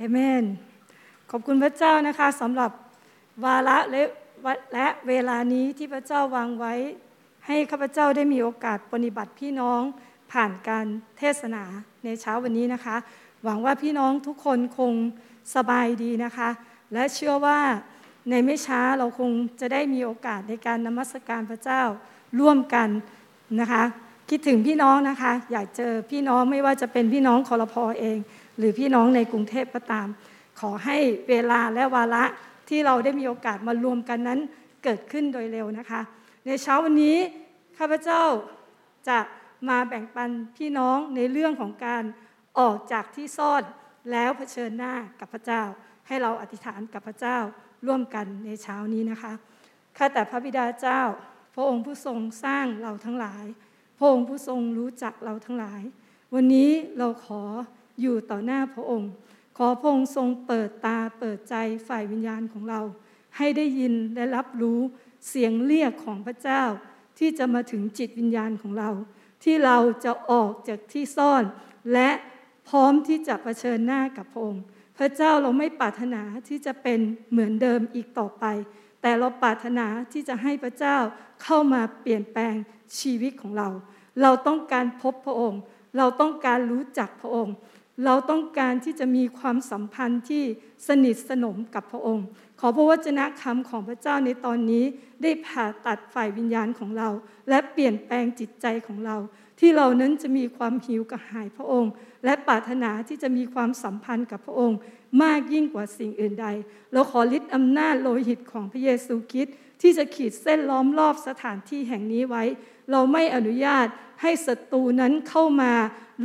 เอเมน ขอบคุณพระเจ้านะคะสำหรับวาระและและเวลานี้ที่พระเจ้าวางไว้ ให้ข้าพเจ้าได้มีโอกาสปฏิบัติพี่น้องผ่านการเทศนาในเช้าวันนี้นะคะ หวังว่าพี่น้องทุกคนคงสบายดีนะคะ และเชื่อว่าในไม่ช้าเราคงจะได้มีโอกาสในการนมัสการพระเจ้าร่วมกันนะคะ คิดถึงพี่น้องนะคะ อยากเจอพี่น้องไม่ว่าจะเป็นพี่น้องคอรพอเอง หรือพี่น้องในกรุงเทพก็ตาม ขอให้เวลาและวาระที่เราได้มีโอกาสมารวมกันนั้นเกิดขึ้นโดยเร็วนะคะ ในเช้าวันนี้ข้าพเจ้าจะมาแบ่งปันพี่น้องในเรื่องของการออกจากที่ซ่อนแล้วเผชิญหน้ากับพระเจ้า ให้เราอธิษฐานกับพระเจ้าร่วมกันในเช้านี้นะคะข้าแต่พระบิดาเจ้า พระองค์ผู้ทรงสร้างเราทั้งหลาย พระองค์ผู้ทรงรู้จักเราทั้งหลาย วันนี้เราขอ อยู่ต่อหน้าพระองค์ ขอพระองค์ทรงเปิดตาเปิดใจฝ่ายวิญญาณของเรา ให้ได้ยินและรับรู้เสียงเรียกของพระเจ้า ที่จะมาถึงจิตวิญญาณของเรา ที่เราจะออกจากที่ซ่อน และพร้อมที่จะะเผชิญหน้ากับพระองค์ พระเจ้าเราไม่ปรารถนาที่จะเป็นเหมือนเดิมอีกต่อไป แต่เราปรารถนาที่จะให้พระเจ้าเข้ามาเปลี่ยนแปลงชีวิตของเรา เราต้องการพบพระองค์ เราต้องการรู้จักพระองค์ เราต้องการที่จะมีความสัมพันธ์ที่สนิทสนมกับพระองค์ ขอพระวจนะคำของพระเจ้าในตอนนี้ได้ผ่าตัดฝ่ายวิญญาณของเรา และเปลี่ยนแปลงจิตใจของเรา ที่เรานั้นจะมีความหิวกระหายพระองค์ และปรารถนาที่จะมีความสัมพันธ์กับพระองค์ มากยิ่งกว่าสิ่งอื่นใด เราขอฤทธิ์อำนาจโลหิตของพระเยซูคริสต์ที่จะขีดเส้นล้อมรอบสถานที่แห่งนี้ไว้ เราไม่อนุญาต ให้ศัตรูนั้นเข้ามา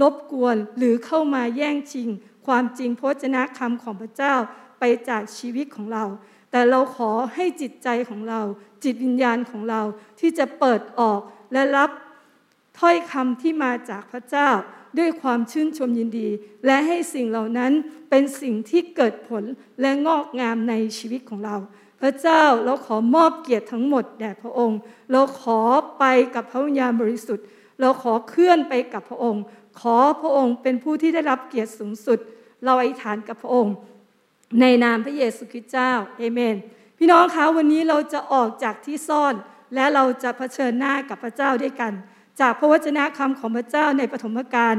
รบกวนหรือเข้ามาแย่งชิง ความจริงพระชนะคำของพระเจ้าไปจากชีวิตของเรา แต่เราขอให้จิตใจของเรา จิตวิญญาณของเราที่จะเปิดออกและรับถ้อยคำที่มาจากพระเจ้าด้วยความชื่นชมยินดี และให้สิ่งเหล่านั้นเป็นสิ่งที่เกิดผลและงอกงามในชีวิตของเรา พระเจ้าเราขอมอบเกียรติทั้งหมดแด่พระองค์ เราขอไปกับพระวิญญาณบริสุทธิ์ เราขอเคลื่อนไปกับพระองค์ ขอพระองค์เป็นผู้ที่ได้รับเกียรติสูงสุด เราอธิษฐานกับพระองค์ ในนามพระเยซูคริสต์เจ้าเอเมน พี่น้องคะวันนี้เราจะออกจากที่ซ่อน และเราจะเผชิญหน้ากับพระเจ้าด้วยกัน จากพระวจนะคำของพระเจ้าในปฐมกาล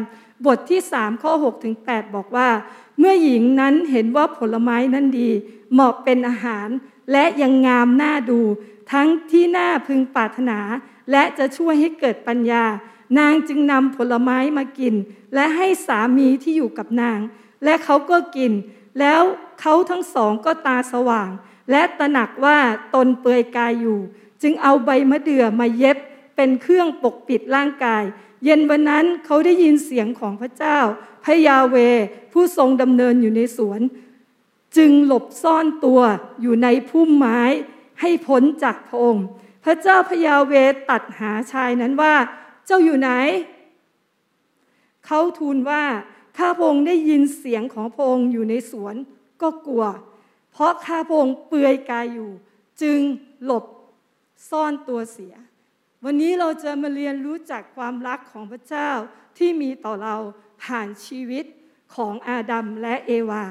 บทที่3ข้อ6ถึง8บอกว่า เมื่อหญิงนั้นเห็นว่าผลไม้นั้นดี เหมาะเป็นอาหารและยังงามน่าดู ทั้งที่น่าพึงปรารถนา และจะช่วยให้เกิดปัญญา นางจึงนำผลไม้มากิน และให้สามีที่อยู่กับนาง และเขาก็กิน แล้วเขาทั้งสองก็ตาสว่าง และตระหนักว่าตนเปือยกายอยู่ จึงเอาใบมะเดื่อมาเย็บเป็นเครื่องปกปิดร่างกาย เย็นวันนั้นเขาได้ยินเสียงของพระเจ้า พระยาเว ผู้ทรงดำเนินอยู่ในสวน จึงหลบซ่อนตัวอยู่ในพุ่มไม้ให้พ้นจากพระองค์ พระเจ้าพระยาเวตัดหาชายนั้นว่า เจ้าอยู่ไหน เขาทูลว่าข้าพงได้ยินเสียงของพงอยู่ในสวนก็กลัว เพราะข้าพงเปลือยกายอยู่ จึงหลบซ่อนตัวเสีย วันนี้เราจะมาเรียนรู้จักความรักของพระเจ้าที่มีต่อเราผ่านชีวิตของอาดัมและเอวา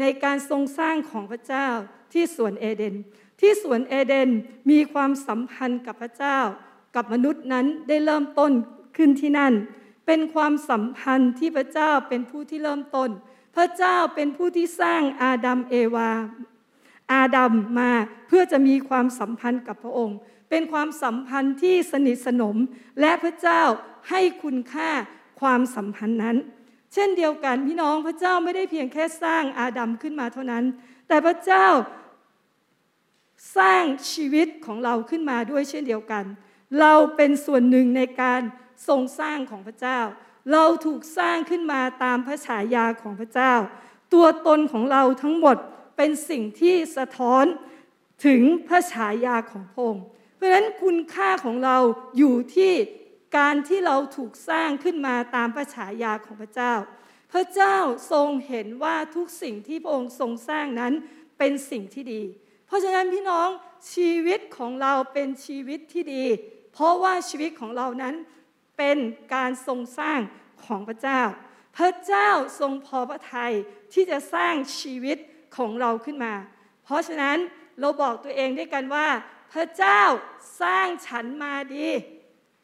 ในการทรงสร้างของพระเจ้าที่สวนเอเดน ที่สวนเอเดนมีความสัมพันธ์กับพระเจ้า กับมนุษย์นั้นได้เริ่มต้นขึ้นที่นั่น เป็นความสัมพันธ์ที่พระเจ้าเป็นผู้ที่เริ่มต้น พระเจ้าเป็นผู้ที่สร้างอาดัมเอวา อาดัมมาเพื่อจะมีความสัมพันธ์กับพระองค์ เป็นความสัมพันธ์ที่สนิทสนม และพระเจ้าให้คุณค่าความสัมพันธ์นั้น เช่นเดียวกันพี่น้องพระเจ้าไม่ได้เพียงแค่สร้างอาดัมขึ้นมาเท่านั้น แต่พระเจ้าสร้างชีวิตของเราขึ้นมาด้วยเช่นเดียวกัน เราเป็นส่วนหนึ่งในการทรงสร้างของพระเจ้า เราถูกสร้างขึ้นมาตามพระฉายาของพระเจ้า ตัวตนของเราทั้งหมดเป็นสิ่งที่สะท้อนถึงพระฉายาของพระองค์ เพราะฉะนั้นคุณค่าของเราอยู่ที่การที่เราถูกสร้างขึ้นมาตามพระฉายาของพระเจ้า พระเจ้าทรงเห็นว่าทุกสิ่งที่พระองค์ทรงสร้างนั้นเป็นสิ่งที่ดี เพราะฉะนั้นพี่น้องชีวิตของเราเป็นชีวิตที่ดี เพราะว่าชีวิตของเรานั้นเป็นการทรงสร้างของพระเจ้าพพระเจ้าทรงพอพระทัยที่จะสร้างชีวิตของเราขึ้นมา เพราะฉะนั้นเราบอกตัวเองด้วยกันว่า พระเจ้าสร้างฉันมาดี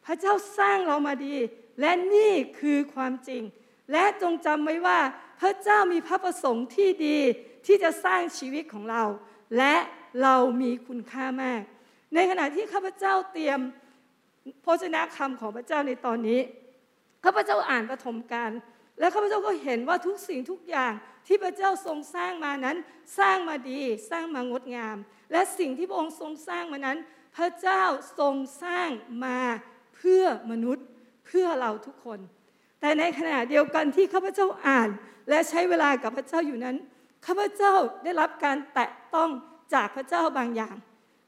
พระเจ้าสร้างเรามาดี และนี่คือความจริง และจงจำไว้ว่า พระเจ้ามีพระประสงค์ที่ดีที่จะสร้างชีวิตของเรา และเรามีคุณค่ามาก ในขณะที่ข้าพเจ้าเตรียม พระชนะคำของพระเจ้าในตอนนี้ข้าพเจ้าอ่านปฐมกาลและข้าพเจ้าก็เห็นว่าทุกสิ่งทุกอย่างที่พระเจ้าทรงสร้างมานั้น สร้างมาดีสร้างมางดงาม และสิ่งที่พระองค์ทรงสร้างมานั้น พระเจ้าทรงสร้างมาเพื่อมนุษย์เพื่อเราทุกคน แต่ในขณะเดียวกันที่ข้าพเจ้าอ่าน และใช้เวลากับพระเจ้าอยู่นั้นข้าพเจ้าได้รับการแตะต้องจากพระเจ้าบางอย่าง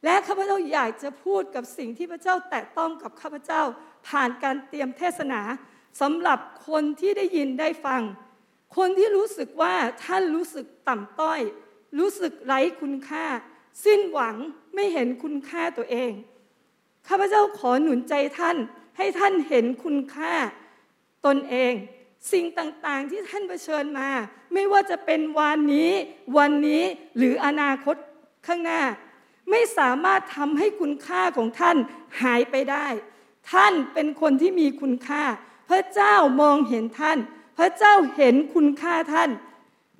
และข้าพเจ้าอยากจะพูดกับสิ่งที่พระเจ้าแตะต้องกับข้าพเจ้า ผ่านการเตรียมเทศนาสำหรับคนที่ได้ยินได้ฟัง คนที่รู้สึกว่าท่านรู้สึกต่ำต้อย รู้สึกไร้คุณค่า สิ้นหวังไม่เห็นคุณค่าตัวเอง ข้าพเจ้าขอหนุนใจท่านให้ท่านเห็นคุณค่าตนเอง สิ่งต่างๆที่ท่านเผชิญมา ไม่ว่าจะเป็นวันนี้ วันนี้หรืออนาคตข้างหน้า ไม่สามารถทำให้คุณค่าของท่านหายไปได้ ท่านเป็นคนที่มีคุณค่า พระเจ้ามองเห็นท่าน พระเจ้าเห็นคุณค่าท่าน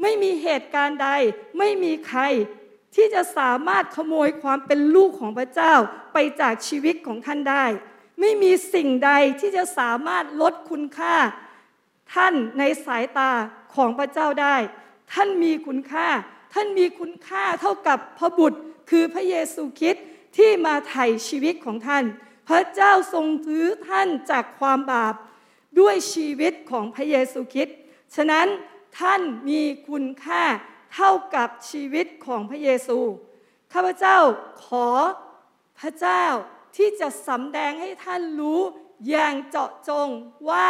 ไม่มีเหตุการณ์ใด ไม่มีใคร ที่จะสามารถขโมยความเป็นลูกของพระเจ้าไปจากชีวิตของท่านได้ ไม่มีสิ่งใดที่จะสามารถลดคุณค่า ท่านในสายตาของพระเจ้าได้ ท่านมีคุณค่า ท่านมีคุณค่าเท่ากับพระบุตร คือพระเยซูคริสต์ที่มาไถ่ชีวิตของท่าน พระเจ้าทรงถือท่านจากความบาปด้วยชีวิตของพระเยซูคริสต์ฉะนั้นท่านมีคุณค่าเท่ากับชีวิตของพระเยซู ข้าพเจ้าขอพระเจ้าที่จะสำแดงให้ท่านรู้อย่างเจาะจงว่า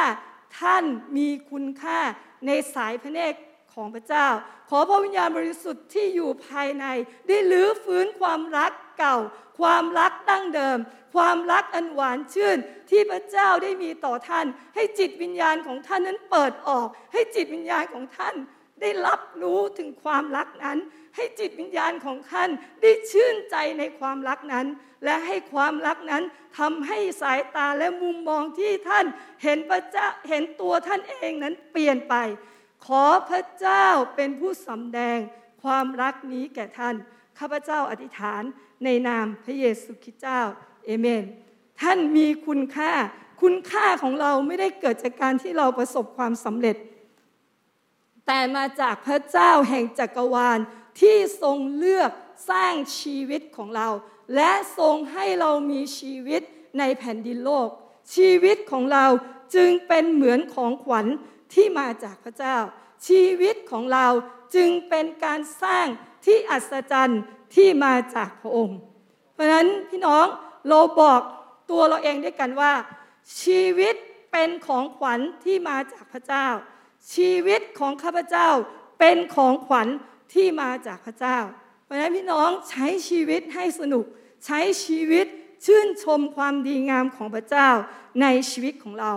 ท่านมีคุณค่าในสายพระเนตรของพระเจ้า ขอพระวิญญาณบริสุทธิ์ที่อยู่ภายใน ได้ลื้อฟื้นความรักเก่า ความรักดั้งเดิม ความรักอันหวานชื่น ที่พระเจ้าได้มีต่อท่าน ให้จิตวิญญาณของท่านนั้นเปิดออก ให้จิตวิญญาณของท่าน ได้รับรู้ถึงความรักนั้น ให้จิตวิญญาณของท่านได้ชื่นใจในความรักนั้น และให้ความรักนั้นทำให้สายตาและมุมมองที่ท่านเห็นพระเจ้าเห็นตัวท่านเองนั้นเปลี่ยนไป ขอพระเจ้าเป็นผู้สำแดงความรักนี้แก่ท่าน ข้าพเจ้าอธิษฐานในนามพระเยซูคริสต์เจ้า เอเมน ท่านมีคุณค่า คุณค่าของเราไม่ได้เกิดจากการที่เราประสบความสำเร็จ แต่มาจากพระเจ้าแห่งจักรวาลที่ทรงเลือกสร้างชีวิตของเรา และทรงให้เรามีชีวิตในแผ่นดินโลก ชีวิตของเราจึงเป็นเหมือนของขวัญ ที่มาจากพระเจ้า ชีวิตของเราจึงเป็นการสร้างที่อัศจรรย์ที่มาจากพระองค์ เพราะฉะนั้นพี่น้องเราบอกตัวเราเองด้วยกันว่า ชีวิตเป็นของขวัญที่มาจากพระเจ้า ชีวิตของข้าพเจ้าเป็นของขวัญที่มาจากพระเจ้า เพราะฉะนั้นพี่น้องใช้ชีวิตให้สนุก ใช้ชีวิตชื่นชมความดีงามของพระเจ้าในชีวิตของเรา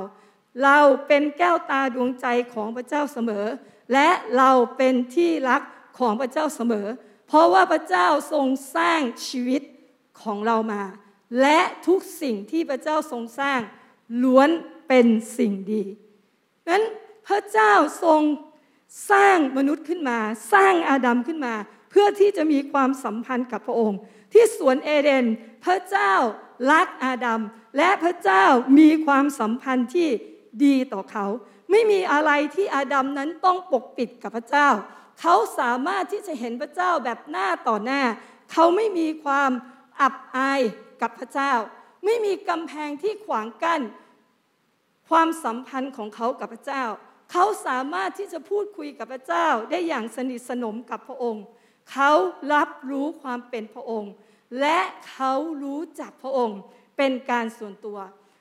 เราเป็นแก้วตาดวงใจของพระเจ้าเสมอ และเราเป็นที่รักของพระเจ้าเสมอ เพราะว่าพระเจ้าทรงสร้างชีวิตของเรามา และทุกสิ่งที่พระเจ้าทรงสร้าง ล้วนเป็นสิ่งดีนั้นพระเจ้าทรงสร้างมนุษย์ขึ้นมา สร้างอาดัมขึ้นมา เพื่อที่จะมีความสัมพันธ์กับพระองค์ ที่สวนเอเดน พระเจ้ารักอาดัมและพระเจ้ามีความสัมพันธ์ที่ ดีต่อเขา ไม่มีอะไรที่อาดัมนั้นต้องปกปิดกับพระเจ้า เขาสามารถที่จะเห็นพระเจ้าแบบหน้าต่อหน้า เขาไม่มีความอับอายกับพระเจ้า ไม่มีกำแพงที่ขวางกั้น ความสัมพันธ์ของเขากับพระเจ้า เขาสามารถที่จะพูดคุยกับพระเจ้าได้อย่างสนิทสนมกับพระองค์ เขารับรู้ความเป็นพระองค์ และเขารู้จักพระองค์เป็นการส่วนตัว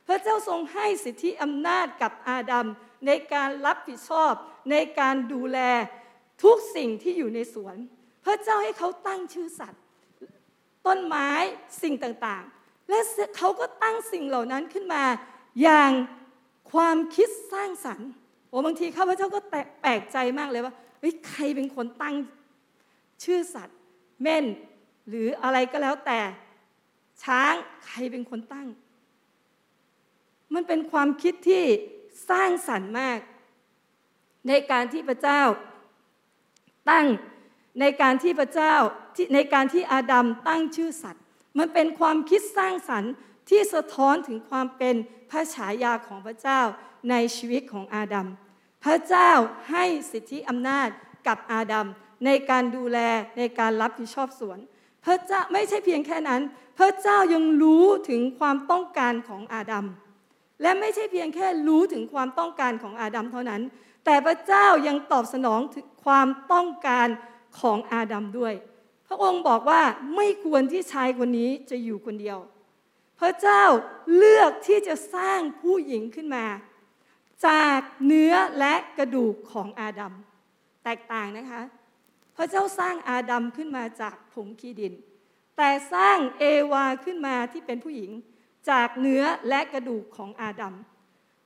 พระเจ้าทรงให้สิทธิอำนาจกับอาดัมในการรับผิดชอบ ในการดูแลทุกสิ่งที่อยู่ในสวน พระเจ้าให้เขาตั้งชื่อสัตว์ ต้นไม้สิ่งต่างๆ และเขาก็ตั้งสิ่งเหล่านั้นขึ้นมา อย่างความคิดสร้างสรรค์โอ้บางทีข้าพเจ้าก็แปลกใจมากเลยว่าเฮ้ยใครเป็นคนตั้งชื่อสัตว์ เม่น หรืออะไรก็แล้วแต่ช้างใครเป็นคนตั้ง มันเป็นความคิดที่สร้างสรรค์มาก ในการที่พระเจ้าตั้งในการที่พระเจ้าในการที่อาดัมตั้งชื่อสัตว์ มันเป็นความคิดสร้างสรรค์ที่สะท้อนถึงความเป็นพระฉายาของพระเจ้าในชีวิตของอาดัม พระเจ้าให้สิทธิอำนาจกับอาดัมในการดูแลในการรับผิดชอบสวน พระเจ้าไม่ใช่เพียงแค่นั้น พระเจ้ายังรู้ถึงความต้องการของอาดัม และไม่ใช่เพียงแค่รู้ถึงความต้องการของอาดัมเท่านั้น แต่พระเจ้ายังตอบสนองถึงความต้องการของอาดัมด้วย พระองค์บอกว่าไม่ควรที่ชายคนนี้จะอยู่คนเดียว พระเจ้าเลือกที่จะสร้างผู้หญิงขึ้นมา จากเนื้อและกระดูกของอาดัมแตกต่างนะคะ พระเจ้าสร้างอาดัมขึ้นมาจากผงขี้ดิน แต่สร้างเอวาขึ้นมาที่เป็นผู้หญิง จากเนื้อและกระดูกของอาดัม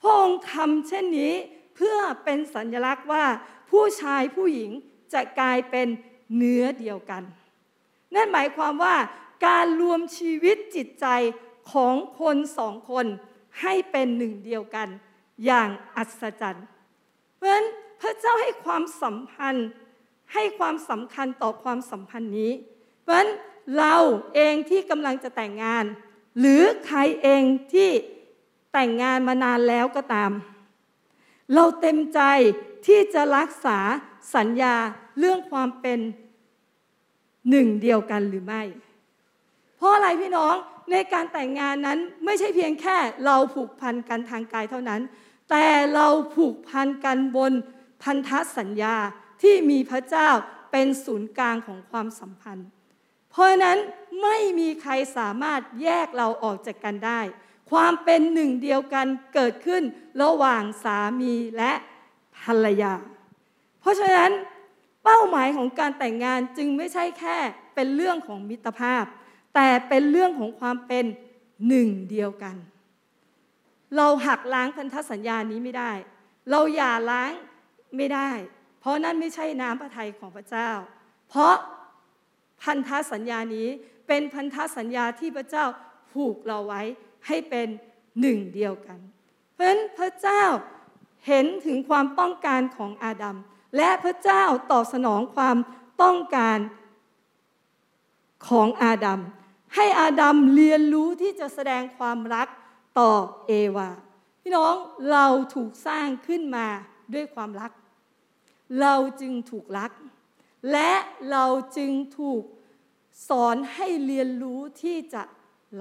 พระองค์ทำเช่นนี้เพื่อเป็นสัญลักษณ์ว่าผู้ชายผู้หญิงจะกลายเป็นเนื้อเดียวกัน นั่นหมายความว่าการรวมชีวิตจิตใจของคนสองคนให้เป็นหนึ่งเดียวกัน อย่างอัศจรรย์ เพราะฉะนั้นพระเจ้าให้ความสัมพันธ์ให้ความสำคัญต่อความสัมพันธ์นี้ เพราะฉะนั้นเราเองที่กำลังจะแต่งงาน หรือใครเองที่แต่งงานมานานแล้วก็ตาม เราเต็มใจที่จะรักษาสัญญาเรื่องความเป็นหนึ่งเดียวกันหรือไม่ เพราะอะไรพี่น้องในการแต่งงานนั้นไม่ใช่เพียงแค่เราผูกพันกันทางกายเท่านั้น แต่เราผูกพันกันบนพันธสัญญาที่มีพระเจ้าเป็นศูนย์กลางของความสัมพันธ์ เพราะนั้นไม่มีใครสามารถแยกเราออกจากกันได้ ความเป็นหนึ่งเดียวกันเกิดขึ้นระหว่างสามีและภรรยา เพราะฉะนั้นเป้าหมายของการแต่งงานจึงไม่ใช่แค่เป็นเรื่องของมิตรภาพ แต่เป็นเรื่องของความเป็นหนึ่งเดียวกัน เราหักล้างพันธสัญญานี้ไม่ได้ เราอย่าล้างไม่ได้ เพราะนั่นไม่ใช่น้ำพระทัยของพระเจ้า เพราะ พันธสัญญานี้เป็นพันธสัญญาที่พระเจ้าผูกเราไว้ให้เป็นหนึ่งเดียวกัน เพราะฉะนั้นพระเจ้าเห็นถึงความต้องการของอาดัมและพระเจ้าตอบสนองความต้องการของอาดัมให้อาดัมเรียนรู้ที่จะแสดงความรักต่อเอวาพี่น้องเราถูกสร้างขึ้นมาด้วยความรัก เราจึงถูกรัก และเราจึงถูกสอนให้เรียนรู้ที่จะ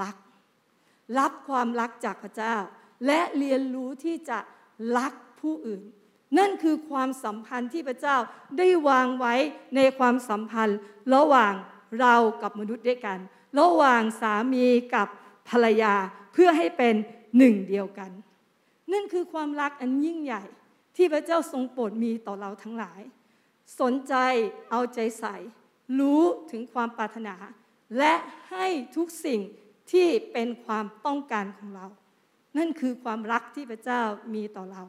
รัก รับความรักจากพระเจ้า และเรียนรู้ที่จะรักผู้อื่น นั่นคือความสัมพันธ์ที่พระเจ้าได้วางไว้ในความสัมพันธ์ ระหว่างเรากับมนุษย์ด้วยกัน ระหว่างสามีกับภรรยาเพื่อให้เป็นหนึ่งเดียวกัน นั่นคือความรักอันยิ่งใหญ่ที่พระเจ้าทรงโปรดมีต่อเราทั้งหลาย สนใจเอาใจใส่ รู้ถึงความปรารถนา และให้ทุกสิ่งที่เป็นความต้องการของเรา นั่นคือความรักที่พระเจ้ามีต่อเรา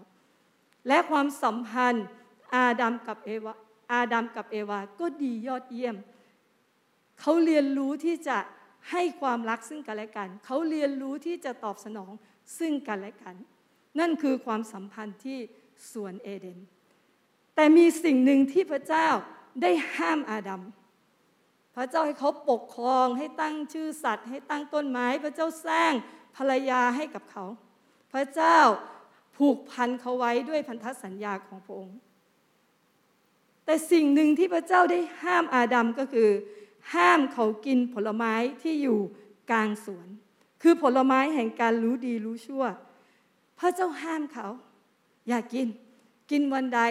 และความสัมพันธ์อาดัมกับเอวาอาดัมกับเอวาก็ดียอดเยี่ยม เขาเรียนรู้ที่จะให้ความรักซึ่งกันและกัน เขาเรียนรู้ที่จะตอบสนองซึ่งกันและกัน นั่นคือความสัมพันธ์ที่สวนเอเดน แต่มีสิ่งหนึ่งที่พระเจ้าได้ห้ามอาดัม พระเจ้าให้เขาปกครองให้ตั้งชื่อสัตว์ ให้ตั้งต้นไม้ พระเจ้าสร้างภรรยาให้กับเขา พระเจ้าผูกพันเขาไว้ด้วยพันธสัญญาของพระองค์ แต่สิ่งหนึ่งที่พระเจ้าได้ห้ามอาดัมก็คือ ห้ามเขากินผลไม้ที่อยู่กลางสวน คือผลไม้แห่งการรู้ดีรู้ชั่ว พระเจ้าห้ามเขา อย่ากิน กินวันใด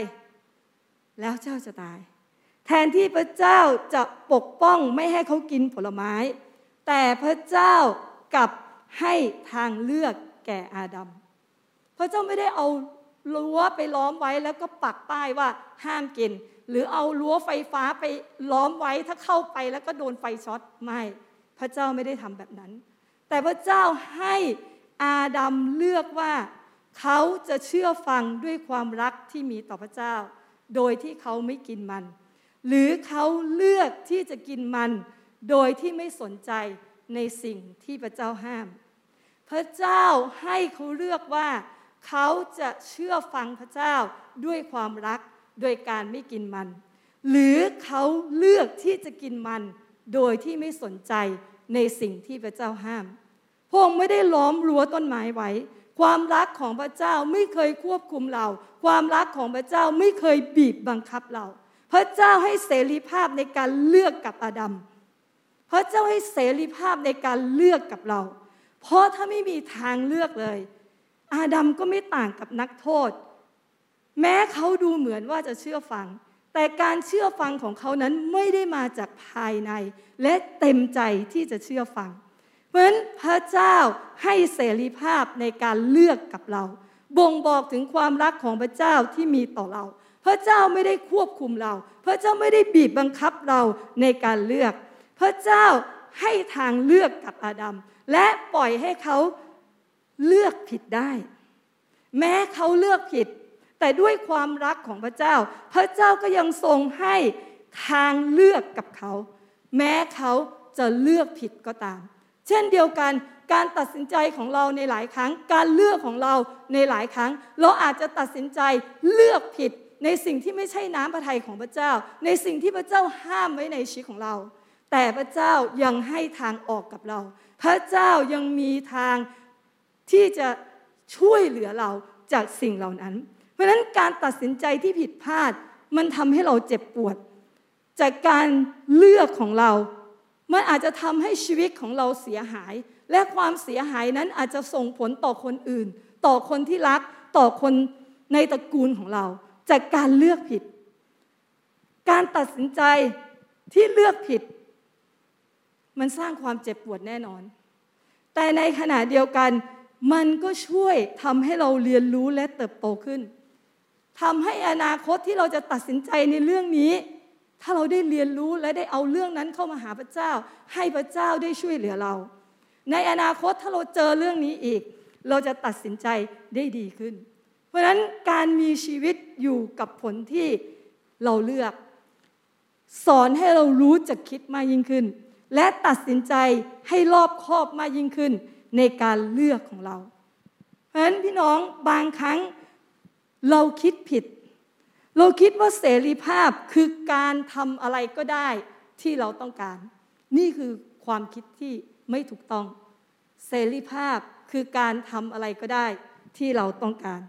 แล้วเจ้าจะตาย แทนที่พระเจ้าจะปกป้องไม่ให้เขากินผลไม้ แต่พระเจ้ากลับให้ทางเลือกแก่อาดัม พระเจ้าไม่ได้เอารั้วไปล้อมไว้แล้วก็ปักป้ายว่าห้ามกิน หรือเอารั้วไฟฟ้าไปล้อมไว้ถ้าเข้าไปแล้วก็โดนไฟช็อตไม่ พระเจ้าไม่ได้ทำแบบนั้น แต่พระเจ้าให้อาดัมเลือกว่า เขาจะเชื่อฟังด้วยความรักที่มีต่อพระเจ้า โดยที่เขาไม่กินมัน หรือเขาเลือกที่จะกินมัน โดยที่ไม่สนใจในสิ่งที่พระเจ้าห้าม พระเจ้าให้เขาเลือกว่า เขาจะเชื่อฟังพระเจ้าด้วยความรักโดยการไม่กินมัน หรือเขาเลือกที่จะกินมัน โดยที่ไม่สนใจในสิ่งที่พระเจ้าห้ามพระองค์ไม่ได้ล้อมรั้วต้นไม้ไว้ ความรักของพระเจ้าไม่เคยควบคุมเรา ความรักของพระเจ้าไม่เคยบีบบังคับเรา พระเจ้าให้เสรีภาพในการเลือกกับอาดัม พระเจ้าให้เสรีภาพในการเลือกกับเรา เพราะถ้าไม่มีทางเลือกเลย อาดัมก็ไม่ต่างกับนักโทษ แม้เขาดูเหมือนว่าจะเชื่อฟัง แต่การเชื่อฟังของเขานั้นไม่ได้มาจากภายใน และเต็มใจที่จะเชื่อฟัง เพราะฉะนั้นพระเจ้าให้เสรีภาพในการเลือกกับเรา บ่งบอกถึงความรักของพระเจ้าที่มีต่อเรา พระเจ้าไม่ได้ควบคุมเรา พระเจ้าไม่ได้บีบบังคับเราในการเลือก พระเจ้าให้ทางเลือกกับอาดัมและปล่อยให้เขาเลือกผิดได้ แม้เขาเลือกผิด แต่ด้วยความรักของพระเจ้า พระเจ้าก็ยังทรงให้ทางเลือกกับเขา แม้เขาจะเลือกผิดก็ตาม เช่นเดียวกันการตัดสินใจของเราในหลายครั้ง การเลือกของเราในหลายครั้ง เราอาจจะตัดสินใจเลือกผิดในสิ่งที่ไม่ใช่น้ำพระทัยของพระเจ้า ในสิ่งที่พระเจ้าห้ามไว้ในชีวิตของเรา แต่พระเจ้ายังให้ทางออกกับเรา พระเจ้ายังมีทางที่จะช่วยเหลือเราจากสิ่งเหล่านั้น เพราะฉะนั้นการตัดสินใจที่ผิดพลาดมันทำให้เราเจ็บปวด จากการเลือกของเรา มันอาจจะทำให้ชีวิตของเราเสียหาย และความเสียหายนั้นอาจจะส่งผลต่อคนอื่น ต่อคนที่รักต่อคนในตระกูลของเรา จากการเลือกผิด การตัดสินใจที่เลือกผิด มันสร้างความเจ็บปวดแน่นอน แต่ในขณะเดียวกัน มันก็ช่วยทำให้เราเรียนรู้และเติบโตขึ้นทำให้อนาคตที่เราจะตัดสินใจในเรื่องนี้ ถ้าเราได้เรียนรู้และได้เอาเรื่องนั้นเข้ามาหาพระเจ้า ให้พระเจ้าได้ช่วยเหลือเรา ในอนาคตถ้าเราเจอเรื่องนี้อีก เราจะตัดสินใจได้ดีขึ้น เพราะฉะนั้นการมีชีวิตอยู่กับผลที่เราเลือก สอนให้เรารู้จักคิดมากยิ่งขึ้น และตัดสินใจให้รอบคอบมากยิ่งขึ้น ในการเลือกของเรา เพราะฉะนั้นพี่น้องบางครั้งเราคิดผิด เราคิดว่าเสรีภาพคือการทำอะไรก็ได้ที่เราต้องการ นี่คือความคิดที่ไม่ถูกต้อง เสรีภาพคือการทำอะไรก็ได้ที่เราต้องการ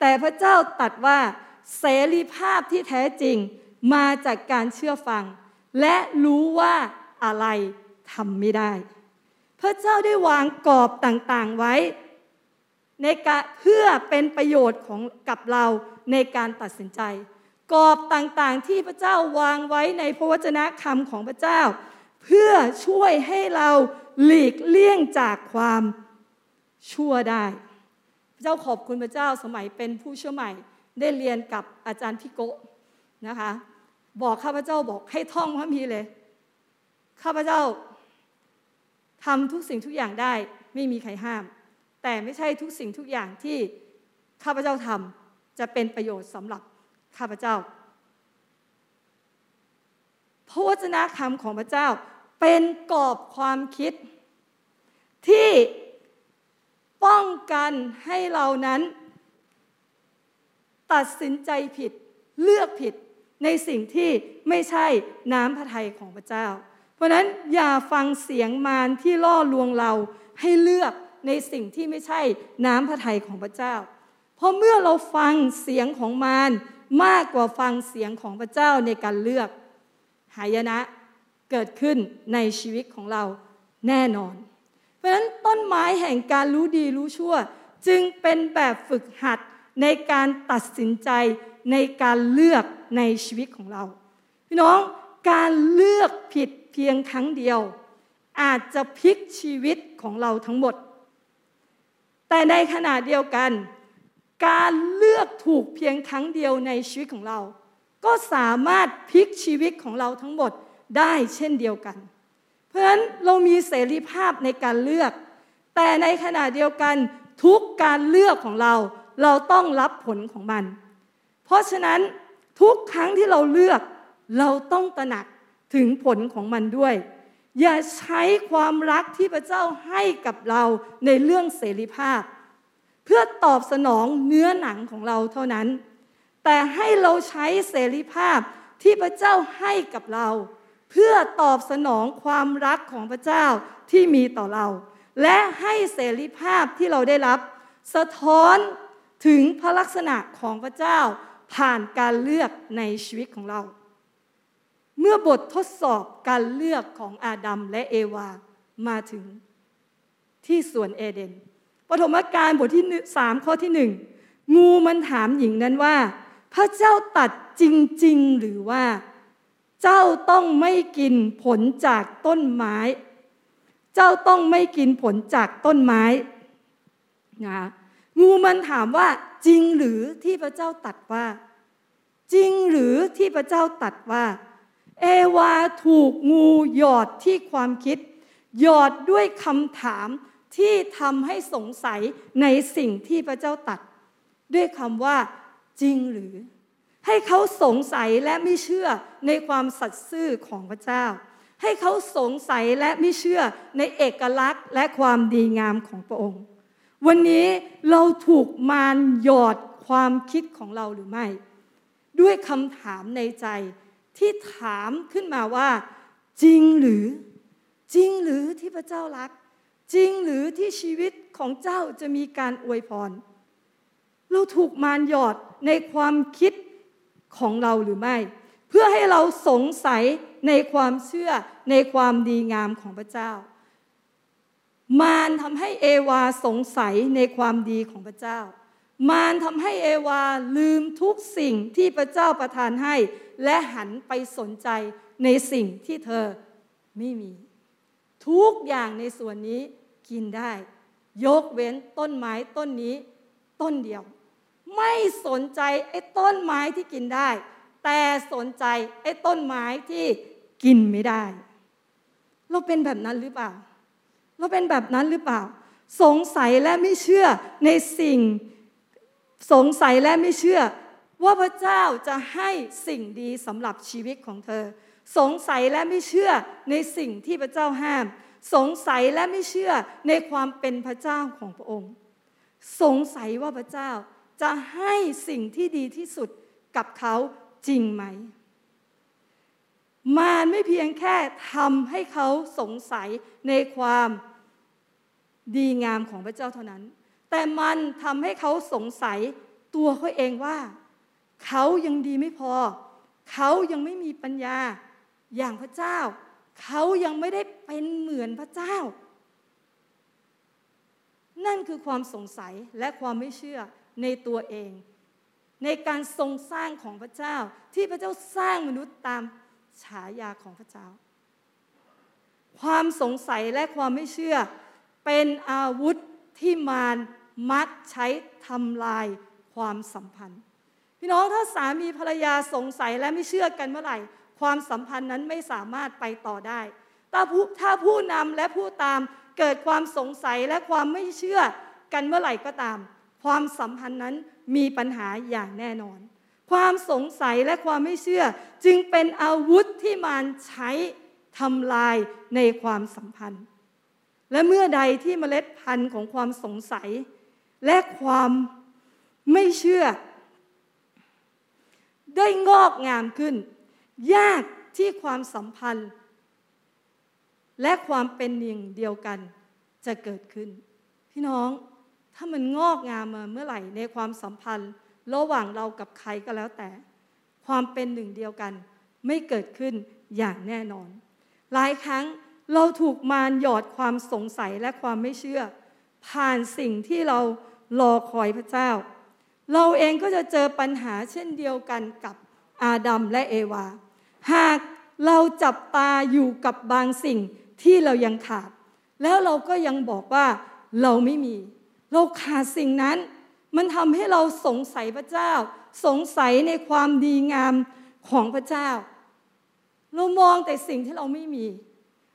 แต่พระเจ้าตัดว่าเสรีภาพที่แท้จริงมาจากการเชื่อฟัง และรู้ว่าอะไรทำไม่ได้ พระเจ้าได้วางกรอบต่างๆไว้ ในกเพื่อเป็นประโยชน์ของกับเรา ในการตัดสินใจ กรอบต่างๆที่พระเจ้าวางไว้ในพระวจนะคำของพระเจ้า เพื่อช่วยให้เราหลีกเลี่ยงจากความชั่วได้ พระเจ้าขอบคุณพระเจ้าสมัยเป็นผู้เชื่อใหม่ได้เรียนกับอาจารย์พิโกนะคะ บอกข้าพเจ้าบอกให้ท่องพระมีเลย ข้าพเจ้าทำทุกสิ่งทุกอย่างได้ไม่มีใครห้าม แต่ไม่ใช่ทุกสิ่งทุกอย่างที่ข้าพเจ้าทำ จะเป็นประโยชน์สำหรับข้าพเจ้าพระวจนะคำของพระเจ้าเป็นกรอบความคิด ที่ป้องกันให้เรานั้น ตัดสินใจผิดเลือกผิดในสิ่งที่ไม่ใช่น้ำพระทัยของพระเจ้า เพราะนั้นอย่าฟังเสียงมารที่ล่อลวงเราให้เลือกในสิ่งที่ไม่ใช่น้ำพระทัยของพระเจ้า เพราะเมื่อเราฟังเสียงของมารมากกว่าฟังเสียงของพระเจ้าในการเลือก หายนะเกิดขึ้นในชีวิตของเราแน่นอน เพราะฉะนั้นต้นไม้แห่งการรู้ดีรู้ชั่ว จึงเป็นแบบฝึกหัดในการตัดสินใจในการเลือกในชีวิตของเรา พี่น้องการเลือกผิดเพียงครั้งเดียว อาจจะพลิกชีวิตของเราทั้งหมด แต่ในขณะเดียวกัน การเลือกถูกเพียงครั้งเดียวในชีวิตของเรา ก็สามารถพลิกชีวิตของเราทั้งหมดได้เช่นเดียวกัน เพราะฉะนั้นเรามีเสรีภาพในการเลือก แต่ในขณะเดียวกันทุกการเลือกของเรา เราต้องรับผลของมัน เพราะฉะนั้นทุกครั้งที่เราเลือกเราต้องตระหนักถึงผลของมันด้วย อย่าใช้ความรักที่พระเจ้าให้กับเราในเรื่องเสรีภาพ เพื่อตอบสนองเนื้อหนังของเราเท่านั้น แต่ให้เราใช้เสรีภาพที่พระเจ้าให้กับเรา เพื่อตอบสนองความรักของพระเจ้าที่มีต่อเรา และให้เสรีภาพที่เราได้รับ สะท้อนถึงพระลักษณะของพระเจ้าผ่านการเลือกในชีวิตของเรา เมื่อบททดสอบการเลือกของอาดัมและเอวามาถึงที่สวนเอเดน ปฐมกาลบทที่สามข้อที่หนึ่งงูมันถามหญิงนั้นว่า พระเจ้าตัดจริง ๆ หรือว่า เจ้าต้องไม่กินผลจากต้นไม้ เจ้าต้องไม่กินผลจากต้นไม้นะงูมันถามว่าจริงหรือที่พระเจ้าตัดว่า จริงหรือที่พระเจ้าตัดว่า เอวาถูกงูหยอดที่ความคิด หยอดด้วยคำถาม ที่ทำให้สงสัยในสิ่งที่พระเจ้าตัด ด้วยคำว่าจริงหรือ ให้เขาสงสัยและไม่เชื่อในความสัตย์ซื่อของพระเจ้า ให้เขาสงสัยและไม่เชื่อในเอกลักษณ์และความดีงามของพระองค์ วันนี้เราถูกมารหยอดความคิดของเราหรือไม่ ด้วยคำถามในใจที่ถามขึ้นมาว่า จริงหรือ จริงหรือที่พระเจ้ารัก จริงหรือที่ชีวิตของเจ้าจะมีการอวยพร เราถูกมารหยอดในความคิดของเราหรือไม่ เพื่อให้เราสงสัยในความเชื่อในความดีงามของพระเจ้า มารทำให้เอวาสงสัยในความดีของพระเจ้า มารทำให้เอวาลืมทุกสิ่งที่พระเจ้าประทานให้ และหันไปสนใจในสิ่งที่เธอไม่มี ทุกอย่างในส่วนนี้กินได้ ยกเว้นต้นไม้ต้นนี้ ต้นเดียว ไม่สนใจไอ้ต้นไม้ที่กินได้ แต่สนใจไอ้ต้นไม้ที่กินไม่ได้ เราเป็นแบบนั้นหรือเปล่า เราเป็นแบบนั้นหรือเปล่า สงสัยและไม่เชื่อในสิ่ง สงสัยและไม่เชื่อ ว่าพระเจ้าจะให้สิ่งดีสำหรับชีวิตของเธอ สงสัยและไม่เชื่อในสิ่งที่พระเจ้าห้าม สงสัยและไม่เชื่อในความเป็นพระเจ้าของพระองค์ สงสัยว่าพระเจ้าจะให้สิ่งที่ดีที่สุดกับเขาจริงไหม มารไม่เพียงแค่ทำให้เขาสงสัยในความดีงามของพระเจ้าเท่านั้น แต่มันทำให้เขาสงสัยตัวเขาเองว่า เขายังดีไม่พอ เขายังไม่มีปัญญา อย่างพระเจ้า เขายังไม่ได้เป็นเหมือนพระเจ้า นั่นคือความสงสัยและความไม่เชื่อในตัวเอง ในการทรงสร้างของพระเจ้า ที่พระเจ้าสร้างมนุษย์ตามฉายาของพระเจ้า ความสงสัยและความไม่เชื่อ เป็นอาวุธที่มารมักใช้ทำลายความสัมพันธ์ พี่น้องถ้าสามีภรรยาสงสัยและไม่เชื่อกันเมื่อไหร่ ความสัมพันธ์นั้นไม่สามารถไปต่อได้ถ้าผู้ถ้าผู้นำและผู้ตามเกิดความสงสัยและความไม่เชื่อกันเมื่อไหร่ก็ตาม ความสัมพันธ์นั้นมีปัญหาอย่างแน่นอน ความสงสัยและความไม่เชื่อ จึงเป็นอาวุธที่มารใช้ทำลายในความสัมพันธ์ และเมื่อใดที่เมล็ดพันธุ์ของความสงสัย และความไม่เชื่อ ได้งอกงามขึ้น ยากที่ความสัมพันธ์ และความเป็นหนึ่งเดียวกันจะเกิดขึ้น พี่น้องถ้ามันงอกงามมาเมื่อไหร่ในความสัมพันธ์ ระหว่างเรากับใครก็แล้วแต่ ความเป็นหนึ่งเดียวกัน ไม่เกิดขึ้นอย่างแน่นอน หลายครั้งเราถูกมารหยอดความสงสัยและความไม่เชื่อ ผ่านสิ่งที่เรารอคอยพระเจ้า เราเองก็จะเจอปัญหาเช่นเดียวกันกับอาดัมและเอวา หากเราจับตาอยู่กับบางสิ่งที่เรายังขาด แล้วเราก็ยังบอกว่าเราไม่มี เราขาดสิ่งนั้น มันทำให้เราสงสัยพระเจ้า สงสัยในความดีงามของพระเจ้า เรามองแต่สิ่งที่เราไม่มี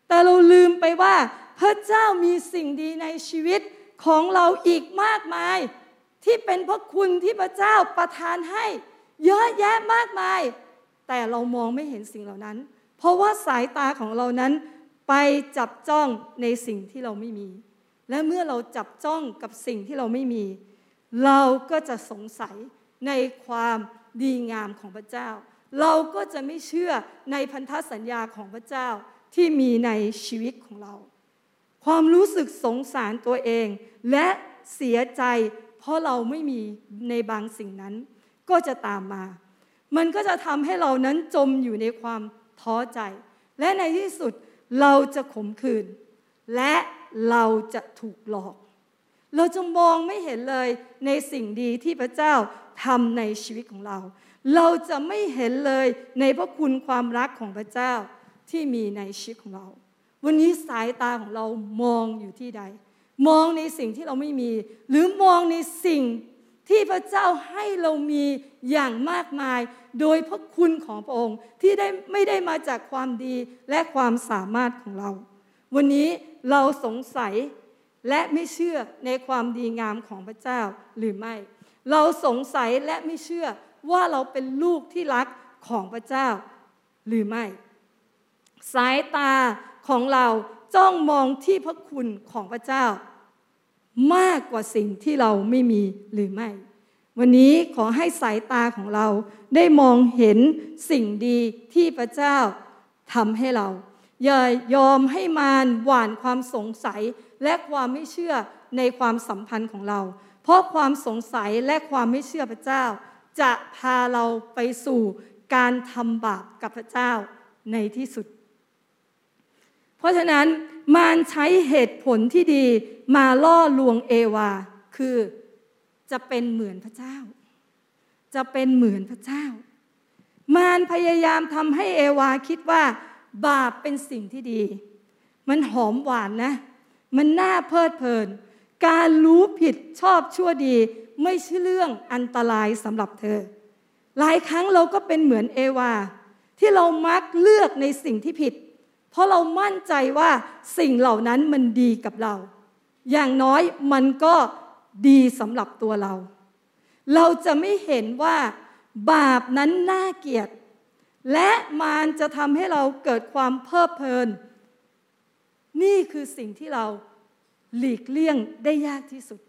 แต่เราลืมไปว่า พระเจ้ามีสิ่งดีในชีวิตของเราอีกมากมาย ที่เป็นพระคุณที่พระเจ้าประทานให้ เยอะแยะมากมาย แต่เรามองไม่เห็นสิ่งเหล่านั้น เพราะว่าสายตาของเรานั้นไปจับจ้องในสิ่งที่เราไม่มี และเมื่อเราจับจ้องกับสิ่งที่เราไม่มี เราก็จะสงสัยในความดีงามของพระเจ้า เราก็จะไม่เชื่อในพันธสัญญาของพระเจ้าที่มีในชีวิตของเรา ความรู้สึกสงสารตัวเอง และเสียใจ เพราะเราไม่มีในบางสิ่งนั้น ก็จะตามมา มันก็จะทำให้เรานั้นจมอยู่ในความท้อใจ และในที่สุดเราจะขมขื่นและเราจะถูกหลอก เราจะมองไม่เห็นเลยในสิ่งดีที่พระเจ้าทำในชีวิตของเรา เราจะไม่เห็นเลยในพระคุณความรักของพระเจ้าที่มีในชีวิตของเรา วันนี้สายตาของเรามองอยู่ที่ใด มองในสิ่งที่เราไม่มี หรือมองในสิ่ง ที่พระเจ้าให้เรามีอย่างมากมาย โดยพระคุณของพระองค์ที่ได้ไม่ได้มาจากความดีและความสามารถของเรา วันนี้เราสงสัยและไม่เชื่อในความดีงามของพระเจ้าหรือไม่ เราสงสัยและไม่เชื่อว่าเราเป็นลูกที่รักของพระเจ้าหรือไม่ สายตาของเราจ้องมองที่พระคุณของพระเจ้า มากกว่าสิ่งที่เราไม่มีหรือไม่ วันนี้ขอให้สายตาของเราได้มองเห็นสิ่งดีที่พระเจ้าทำให้เรา อย่ายอมให้มารหว่านความสงสัยและความไม่เชื่อในความสัมพันธ์ของเรา เพราะความสงสัยและความไม่เชื่อพระเจ้า จะพาเราไปสู่การทำบาปกับพระเจ้าในที่สุด เพราะฉะนั้น มารใช้เหตุผลที่ดีมาล่อลวงเอวา คือจะเป็นเหมือนพระเจ้า จะเป็นเหมือนพระเจ้า มารพยายามทำให้เอวาคิดว่า บาปเป็นสิ่งที่ดี มันหอมหวานนะ มันน่าเพลิดเพลิน การรู้ผิดชอบชั่วดี ไม่ใช่เรื่องอันตรายสำหรับเธอ หลายครั้งเราก็เป็นเหมือนเอวา ที่เรามักเลือกในสิ่งที่ผิด เพราะเรามั่นใจว่าสิ่งเหล่านั้นมันดีกับเรา อย่างน้อยมันก็ดีสำหรับตัวเรา เราจะไม่เห็นว่าบาปนั้นน่าเกลียด และมารจะทำให้เราเกิดความเพลิดเพลิน นี่คือสิ่งที่เราหลีกเลี่ยงได้ยากที่สุด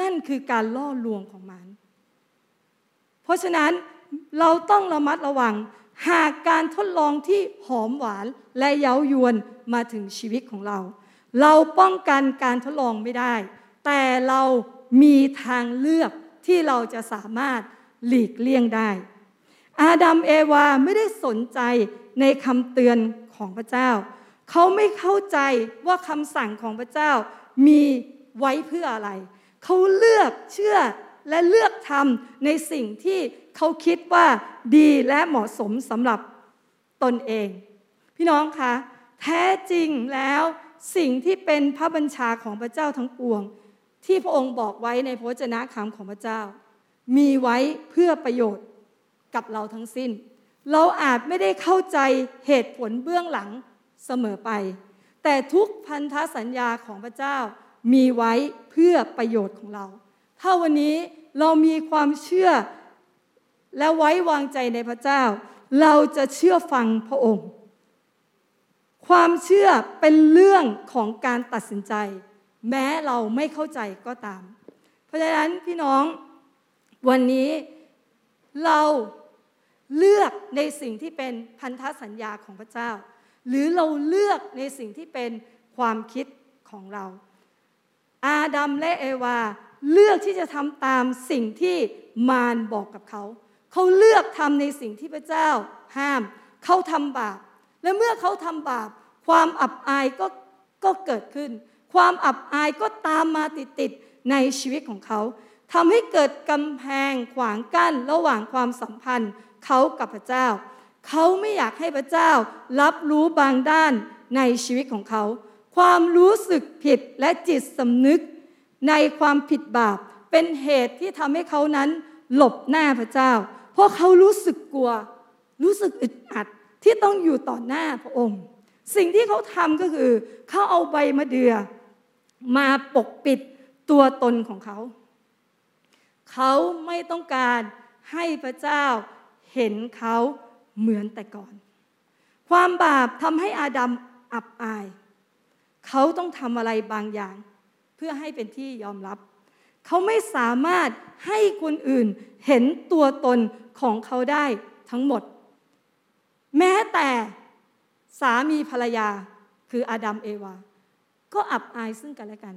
นั่นคือการล่อลวงของมารเพราะฉะนั้นเราต้องระมัดระวัง หากการทดลองที่หอมหวานและเย้ายวนมาถึงชีวิตของเรา เราป้องกันการทดลองไม่ได้ แต่เรามีทางเลือกที่เราจะสามารถหลีกเลี่ยงได้ อาดัมเอวาไม่ได้สนใจในคำเตือนของพระเจ้า เขาไม่เข้าใจว่าคำสั่งของพระเจ้ามีไว้เพื่ออะไร เขาเลือกเชื่อ และเลือกทำในสิ่งที่เขาคิดว่าดีและเหมาะสมสำหรับตนเอง พี่น้องคะแท้จริงแล้วสิ่งที่เป็นพระบัญชาของพระเจ้าทั้งปวง ที่พระองค์บอกไว้ในพระเจนะคำของพระเจ้า มีไว้เพื่อประโยชน์กับเราทั้งสิ้น เราอาจไม่ได้เข้าใจเหตุผลเบื้องหลังเสมอไป แต่ทุกพันธสัญญาของพระเจ้ามีไว้เพื่อประโยชน์ของเรา ถ้าวันนี้เรามีความเชื่อและไว้วางใจในพระเจ้า เราจะเชื่อฟังพระองค์ ความเชื่อเป็นเรื่องของการตัดสินใจ แม้เราไม่เข้าใจก็ตาม เพราะฉะนั้นพี่น้องวันนี้เราเลือกในสิ่งที่เป็นพันธสัญญาของพระเจ้า หรือเราเลือกในสิ่งที่เป็นความคิดของเรา อาดัมและเอวา เลือกที่จะทำตามสิ่งที่มารบอกกับเขา เขาเลือกทำในสิ่งที่พระเจ้าห้าม เขาทำบาป และเมื่อเขาทำบาป ความอับอายก็ก็เกิดขึ้น ความอับอายก็ตามมาติดๆในชีวิตของเขาทำให้เกิดกำแพงขวางกั้นระหว่างความสัมพันธ์เขากับพระเจ้า เขาไม่อยากให้พระเจ้ารับรู้บางด้านในชีวิตของเขา ความรู้สึกผิดและจิตสำนึก ในความผิดบาป เป็นเหตุที่ทำให้เขานั้นหลบหน้าพระเจ้า เพราะเขารู้สึกกลัว รู้สึกอึดอัดที่ต้องอยู่ต่อหน้าพระองค์ สิ่งที่เขาทำก็คือเขาเอาใบมะเดื่อมาปกปิดตัวตนของเขา เขาไม่ต้องการให้พระเจ้าเห็นเขาเหมือนแต่ก่อน ความบาปทำให้อาดัมอับอาย เขาต้องทำอะไรบางอย่าง พื่อให้เป็นที่ยอมรับ เขาไม่สามารถให้คนอื่นเห็นตัวตนของเขาได้ทั้งหมด แม้แต่สามีภรรยาคืออาดัมเอวา ก็อับอายซึ่งกันและกัน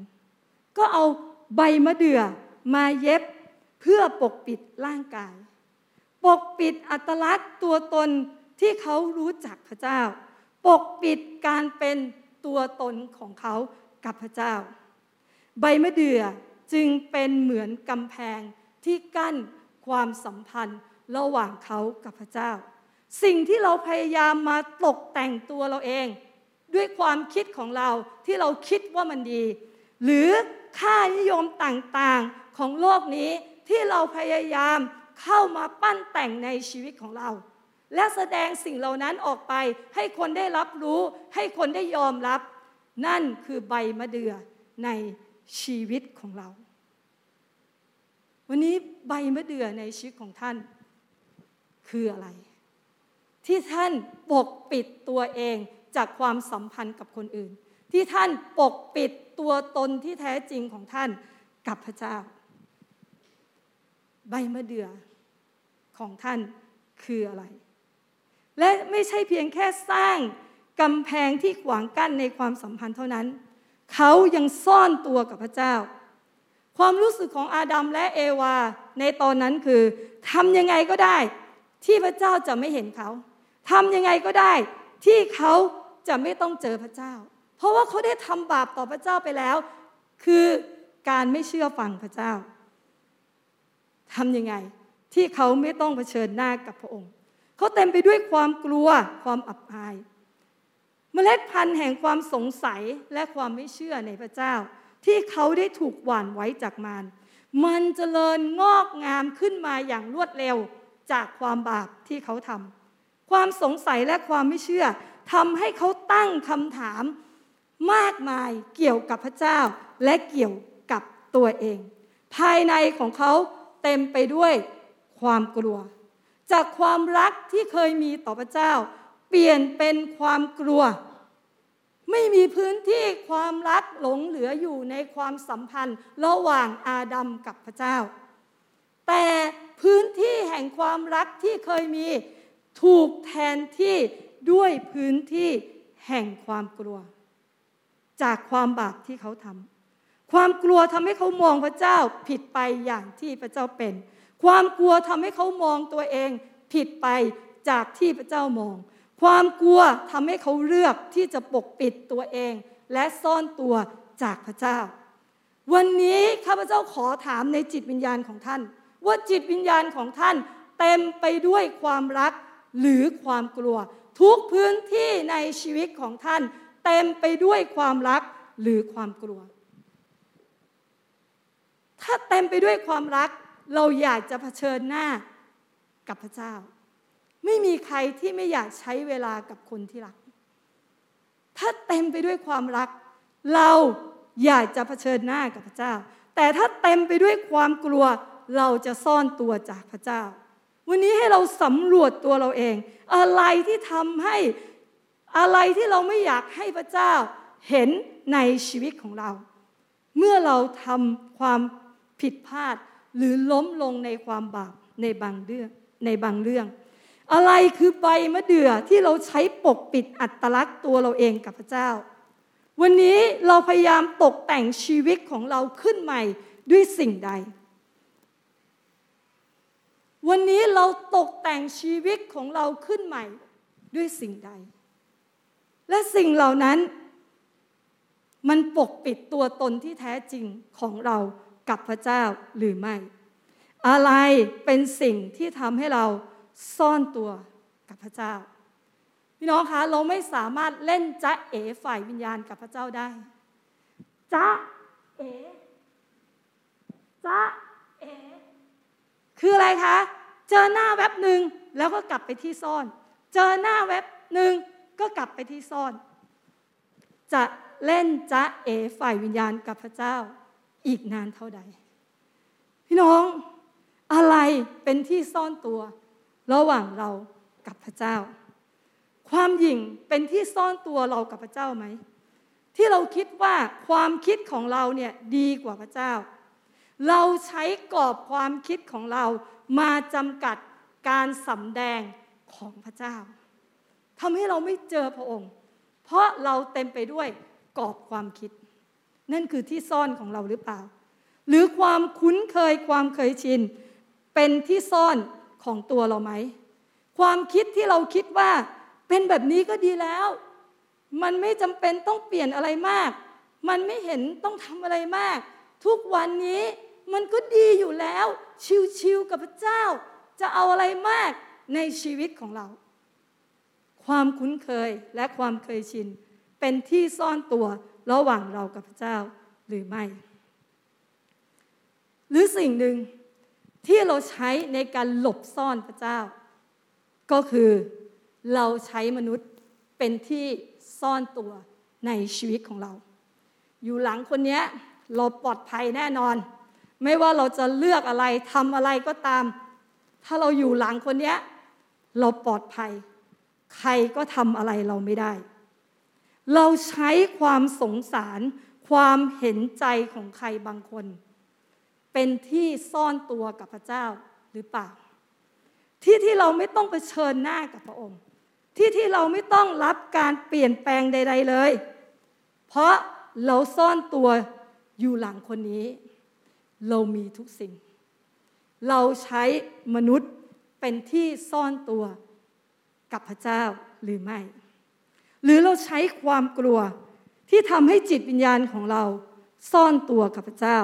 ก็เอาใบมะเดื่อมาเย็บเพื่อปกปิดร่างกาย ปกปิดอัตลักษณ์ตัวตนที่เขารู้จักพระเจ้า ปกปิดการเป็นตัวตนของเขากับพระเจ้า ใบมะเดื่อจึงเป็นเหมือนกำแพงที่กั้นความสัมพันธ์ระหว่างเขากับพระเจ้า สิ่งที่เราพยายามมาตกแต่งตัวเราเอง ด้วยความคิดของเราที่เราคิดว่ามันดี หรือค่านิยมต่างๆของโลกนี้ที่เราพยายามเข้ามาปั้นแต่งในชีวิตของเรา และแสดงสิ่งเหล่านั้นออกไปให้คนได้รับรู้ ให้คนได้ยอมรับ นั่นคือใบมะเดื่อใน ชีวิตของเรา วันนี้ใบมะเดื่อในชีวิตของท่านคืออะไร ที่ท่านปกปิดตัวเองจากความสัมพันธ์กับคนอื่น ที่ท่านปกปิดตัวตนที่แท้จริงของท่านกับพระเจ้า ใบมะเดื่อของท่านคืออะไร และไม่ใช่เพียงแค่สร้างกำแพงที่ขวางกั้นในความสัมพันธ์เท่านั้น เขายังซ่อนตัวกับพระเจ้า ความรู้สึกของอาดัมและเอวา ในตอนนั้นคือทำยังไงก็ได้ ที่พระเจ้าจะไม่เห็นเขาทำยังไงก็ได้ ที่เขาจะไม่ต้องเจอพระเจ้า เพราะว่าเขาได้ทำบาปต่อพระเจ้าไปแล้ว คือการไม่เชื่อฟังพระเจ้าทำยังไงที่เขาไม่ต้องเผชิญหน้ากับพระองค์ เขาเต็มไปด้วยความกลัวความอับอาย เมล็ดพันธุ์แห่งความสงสัยและความไม่เชื่อในพระเจ้า ที่เขาได้ถูกหว่านไว้จากมารมันจเจริญงอกงามขึ้นมาอย่างรวดเร็วจากความบาปที่เขาทำความสงสัยและความไม่เชื่อทำให้เขาตั้งคำถามมากมายเกี่ยวกับพระเจ้าและเกี่ยวกับตัวเอง ภายในของเขาเต็มไปด้วยความกลัว จากความรักที่เคยมีต่อพระเจ้า เปลี่ยนเป็นความกลัว ไม่มีพื้นที่ความรักหลงเหลืออยู่ในความสัมพันธ์ระหว่างอาดัมกับพระเจ้า แต่พื้นที่แห่งความรักที่เคยมีถูกแทนที่ด้วยพื้นที่แห่งความกลัว จากความบาปที่เขาทำความกลัวทำให้เขามองพระเจ้าผิดไปอย่างที่พระเจ้าเป็น ความกลัวทำให้เขามองตัวเองผิดไปจากที่พระเจ้ามอง ความกลัวทำให้เขาเลือกที่จะปกปิดตัวเอง และซ่อนตัวจากพระเจ้า วันนี้ข้าพเจ้าขอถามในจิตวิญญาณของท่าน ว่าจิตวิญญาณของท่าน เต็มไปด้วยความรักหรือความกลัว ทุกพื้นที่ในชีวิตของท่าน เต็มไปด้วยความรักหรือความกลัว ถ้าเต็มไปด้วยความรักเราอยากจะเผชิญหน้ากับพระเจ้า ไม่มีใครที่ไม่อยากใช้เวลากับคนที่รัก ถ้าเต็มไปด้วยความรัก เราอยากจะเผชิญหน้ากับพระเจ้า แต่ถ้าเต็มไปด้วยความกลัวเราจะซ่อนตัวจากพระเจ้า วันนี้ให้เราสำรวจตัวเราเอง อะไรที่ทำให้อะไรที่เราไม่อยากให้พระเจ้า เห็นในชีวิตของเรา เมื่อเราทำความผิดพลาดหรือล้มลงในความบาปในบางเรื่องในบางเรื่อง อะไรคือใบมะเดื่อที่เราใช้ปกปิดอัตลักษณ์ตัวเราเองกับพระเจ้า วันนี้เราพยายามตกแต่งชีวิตของเราขึ้นใหม่ด้วยสิ่งใด วันนี้เราตกแต่งชีวิตของเราขึ้นใหม่ด้วยสิ่งใด และสิ่งเหล่านั้น มันปกปิดตัวตนที่แท้จริงของเรากับพระเจ้าหรือไม่ อะไรเป็นสิ่งที่ทำให้เรา ซ่อนตัวกับพระเจ้า พี่น้องคะเราไม่สามารถเล่นจ๊ะเอ๋ฝ่ายวิญญาณกับพระเจ้าได้จ๊ะเอ๋จ๊ะเอ๋คืออะไรคะ เจอหน้าแว็บหนึ่งแล้วก็กลับไปที่ซ่อน เจอหน้าแว็บหนึ่งก็กลับไปที่ซ่อน จะเล่นจะเอฝ่ายวิญญาณกับพระเจ้า อีกนานเท่าใด พี่น้องอะไรเป็นที่ซ่อนตัว ระหว่างเรากับพระเจ้า ความหยิ่งเป็นที่ซ่อนตัวเรากับพระเจ้าไหม ที่เราคิดว่าความคิดของเราเนี่ยดีกว่าพระเจ้า เราใช้กรอบความคิดของเรามาจำกัดการสำแดงของพระเจ้าทำให้เราไม่เจอพระองค์ เพราะเราเต็มไปด้วยกรอบความคิด นั่นคือที่ซ่อนของเราหรือเปล่า หรือความคุ้นเคยความเคยชิน เป็นที่ซ่อน ของตัวเราไหม ความคิดที่เราคิดว่าเป็นแบบนี้ก็ดีแล้ว มันไม่จำเป็นต้องเปลี่ยนอะไรมาก มันไม่เห็นต้องทำอะไรมาก ทุกวันนี้มันก็ดีอยู่แล้ว ชิวๆกับพระเจ้า จะเอาอะไรมากในชีวิตของเรา ความคุ้นเคยและความเคยชิน เป็นที่ซ่อนตัวระหว่างเรากับพระเจ้าหรือไม่ หรือสิ่งหนึ่ง ที่เราใช้ในการหลบซ่อนพระเจ้า ก็คือเราใช้มนุษย์เป็นที่ซ่อนตัวในชีวิตของเรา อยู่หลังคนนี้เราปลอดภัยแน่นอน ไม่ว่าเราจะเลือกอะไรทำอะไรก็ตาม ถ้าเราอยู่หลังคนนี้เราปลอดภัย ใครก็ทำอะไรเราไม่ได้ เราใช้ความสงสาร ความเห็นใจของใครบางคน เป็นที่ซ่อนตัวกับพระเจ้าหรือเปล่า ที่ที่เราไม่ต้องเผชิญหน้ากับพระองค์ ที่ที่เราไม่ต้องรับการเปลี่ยนแปลงใด ๆเลย เพราะเราซ่อนตัวอยู่หลังคนนี้ เรามีทุกสิ่ง เราใช้มนุษย์เป็นที่ซ่อนตัวกับพระเจ้าหรือไม่ หรือเราใช้ความกลัวที่ทำให้จิตวิญญาณของเราซ่อนตัวกับพระเจ้า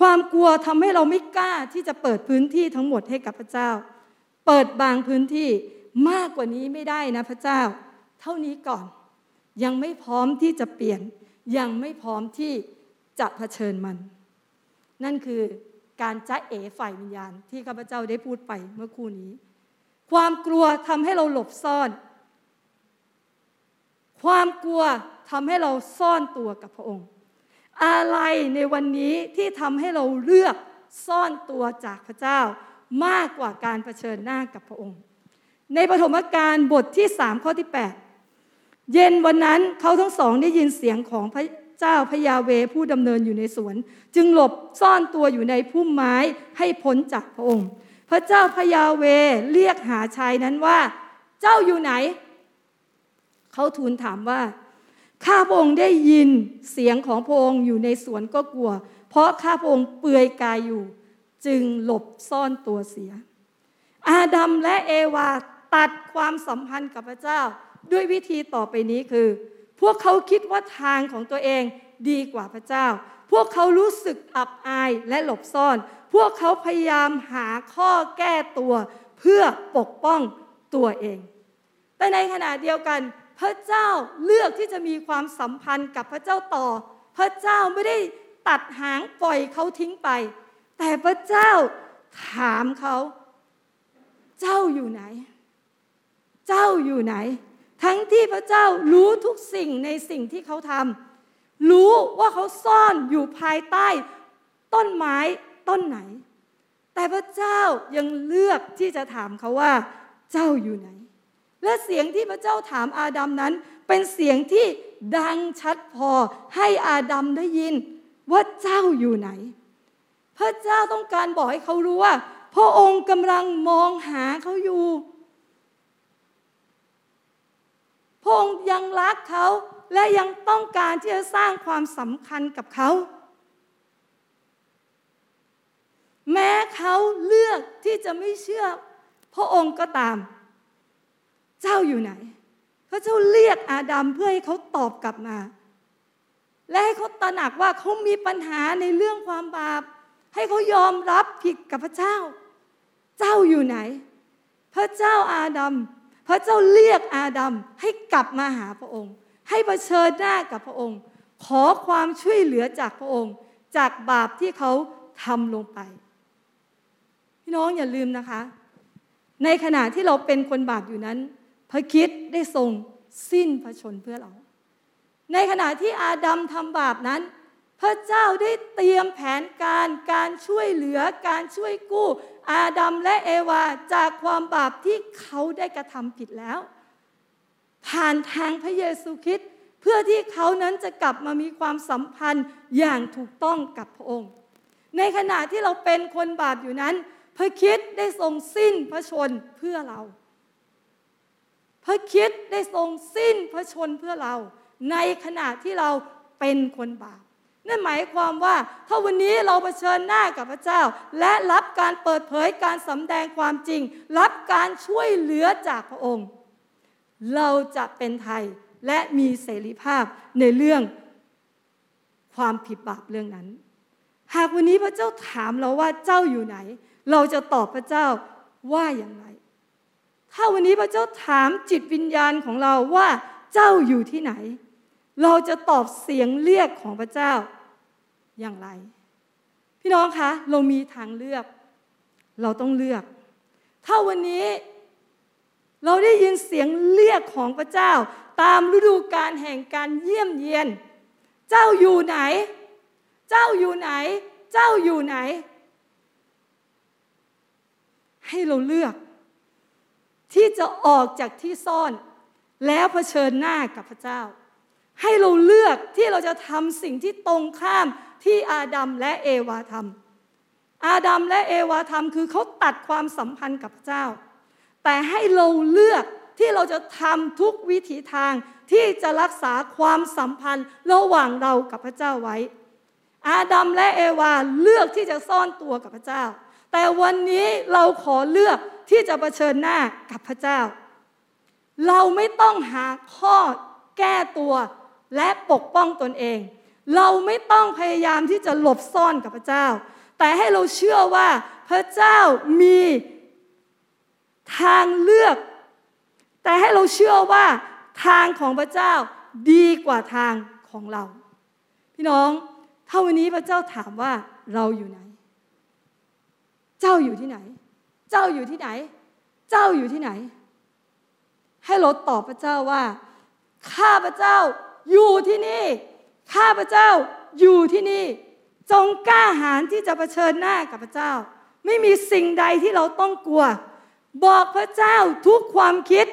ความกลัวทำให้เราไม่กล้าที่จะเปิดพื้นที่ทั้งหมดให้กับพระเจ้า เปิดบางพื้นที่มากกว่านี้ไม่ได้นะพระเจ้า เท่านี้ก่อน ยังไม่พร้อมที่จะเปลี่ยน ยังไม่พร้อมที่จะะเผชิญมัน นั่นคือการจ้าเอ๋ฝ่ายวิญญาณที่ข้าพเจ้าได้พูดไปเมื่อคู่นี้ ความกลัวทำให้เราหลบซ่อน ความกลัวทำให้เราซ่อนตัวกับพระองค์ อะไรในวันนี้ที่ทำให้เราเลือกซ่อนตัวจากพระเจ้ามากกว่าการเผชิญหน้ากับพระองค์ ในปฐมกาลบทที่สามข้อที่ 8 เย็นวันนั้นเขาทั้งสองได้ยินเสียงของพระเจ้าพยาเวผู้ดำเนินอยู่ในสวน จึงหลบซ่อนตัวอยู่ในพุ่มไม้ให้พ้นจากพระองค์ พระเจ้าพยาเวเรียกหาชายนั้นว่า เจ้าอยู่ไหน เขาทูลถามว่า ข้าพระองค์ได้ยินเสียงของพระองค์อยู่ในสวนก็กลัว เพราะข้าพระองค์เปือยกายอยู่ จึงหลบซ่อนตัวเสีย อาดัมและเอวาตัดความสัมพันธ์กับพระเจ้า ด้วยวิธีต่อไปนี้คือ พวกเขาคิดว่าทางของตัวเองดีกว่าพระเจ้า พวกเขารู้สึกอับอายและหลบซ่อน พวกเขาพยายามหาข้อแก้ตัว เพื่อปกป้องตัวเอง แต่ในขณะเดียวกัน พระเจ้าเลือกที่จะมีความสัมพันธ์กับพระเจ้าต่อ พระเจ้าไม่ได้ตัดหางปล่อยเขาทิ้งไป แต่พระเจ้าถามเขาเจ้าอยู่ไหน เจ้าอยู่ไหน ทั้งที่พระเจ้ารู้ทุกสิ่งในสิ่งที่เขาทำรู้ว่าเขาซ่อนอยู่ภายใต้ ต้นไม้ต้นไหน แต่พระเจ้ายังเลือกที่จะถามเขาว่า เจ้าอยู่ไหน และเสียงที่พระเจ้าถามอาดัมนั้น เป็นเสียงที่ดังชัดพอให้อาดัมได้ยิน ว่าเจ้าอยู่ไหน พระเจ้าต้องการบอกให้เขารู้ว่า พระองค์กำลังมองหาเขาอยู่พระองค์ยังรักเขาและยังต้องการที่จะสร้างความสำคัญกับเขา แม้เขาเลือกที่จะไม่เชื่อ พระองค์ก็ตาม เจ้าอยู่ไหน พระเจ้าเรียกอาดัมเพื่อให้เขาตอบกลับมา และให้เขาตระหนักว่าเขามีปัญหาในเรื่องความบาป ให้เขายอมรับผิดกับพระเจ้า เจ้าอยู่ไหน พระเจ้าอาดัม พระเจ้าเรียกอาดัมให้กลับมาหาพระองค์ ให้เผชิญหน้ากับพระองค์ ขอความช่วยเหลือจากพระองค์ จากบาปที่เขาทำลงไป พี่น้องอย่าลืมนะคะในขณะที่เราเป็นคนบาปอยู่นั้น พระคิดได้ทรงสิ้นพระชนเพื่อเรา ในขณะที่อาดัมทำบาปนั้น พระเจ้าได้เตรียมแผนการการช่วยเหลือการช่วยกู้ อาดัมและเอวาจากความบาปที่เขาได้กระทำผิดแล้ว ผ่านทางพระเยซูคริสต์เพื่อที่เขานั้นจะกลับมามีความสัมพันธ์อย่างถูกต้องกับพระองค์ ในขณะที่เราเป็นคนบาปอยู่นั้น พระคิดได้ทรงสิ้นพระชนเพื่อเรา พระคิดได้ทรงสิ้นพระชนเพื่อเรา ในขณะที่เราเป็นคนบาปนั่นหมายความว่าถ้าวันนี้เราเผชิญหน้ากับพระเจ้า และรับการเปิดเผยการสำแดงความจริง รับการช่วยเหลือจากพระองค์ เราจะเป็นไทยและมีเสรีภาพในเรื่องความผิดบาปเรื่องนั้น หากวันนี้พระเจ้าถามเราว่าเจ้าอยู่ไหน เราจะตอบพระเจ้าว่าอย่างไร ถ้าวันนี้พระเจ้าถามจิตวิญญาณของเราว่าเจ้าอยู่ที่ไหน เราจะตอบเสียงเรียกของพระเจ้าอย่างไร พี่น้องคะเรามีทางเลือก เราต้องเลือก ถ้าวันนี้ เราได้ยินเสียงเรียกของพระเจ้า ตามฤดูกาลแห่งการเยี่ยมเยียน เจ้าอยู่ไหน เจ้าอยู่ไหน เจ้าอยู่ไหน ให้เราเลือก ที่จะออกจากที่ซ่อน แล้วเผชิญหน้ากับพระเจ้า ให้เราเลือกที่เราจะทำสิ่งที่ตรงข้ามที่อาดัมและเอวาทำอาดัมและเอวาทำคือเขาตัดความสัมพันธ์กับพระเจ้า แต่ให้เราเลือกที่เราจะทำทุกวิถีทางที่จะรักษาความสัมพันธ์ระหว่างเรากับพระเจ้าไว้ อาดัมและเอวาเลือกที่จะซ่อนตัวกับพระเจ้า แต่วันนี้เราขอเลือก ที่จะเผชิญหน้ากับพระเจ้า เราไม่ต้องหาข้อแก้ตัวและปกป้องตนเอง เราไม่ต้องพยายามที่จะหลบซ่อนกับพระเจ้า แต่ให้เราเชื่อว่าพระเจ้ามีทางเลือก แต่ให้เราเชื่อว่าทางของพระเจ้าดีกว่าทางของเรา พี่น้องถ้าวันนี้พระเจ้าถามว่าเราอยู่ไหน เจ้าอยู่ที่ไหน เจ้าอยู่ที่ไหน เจ้าอยู่ที่ไหน ให้เราตอบพระเจ้าว่า ข้าพระเจ้าอยู่ที่นี่ ข้าพระเจ้าอยู่ที่นี่ จงกล้าหาญที่จะเผชิญหน้ากับพระเจ้า ไม่มีสิ่งใดที่เราต้องกลัว บอกพระเจ้าทุกความคิด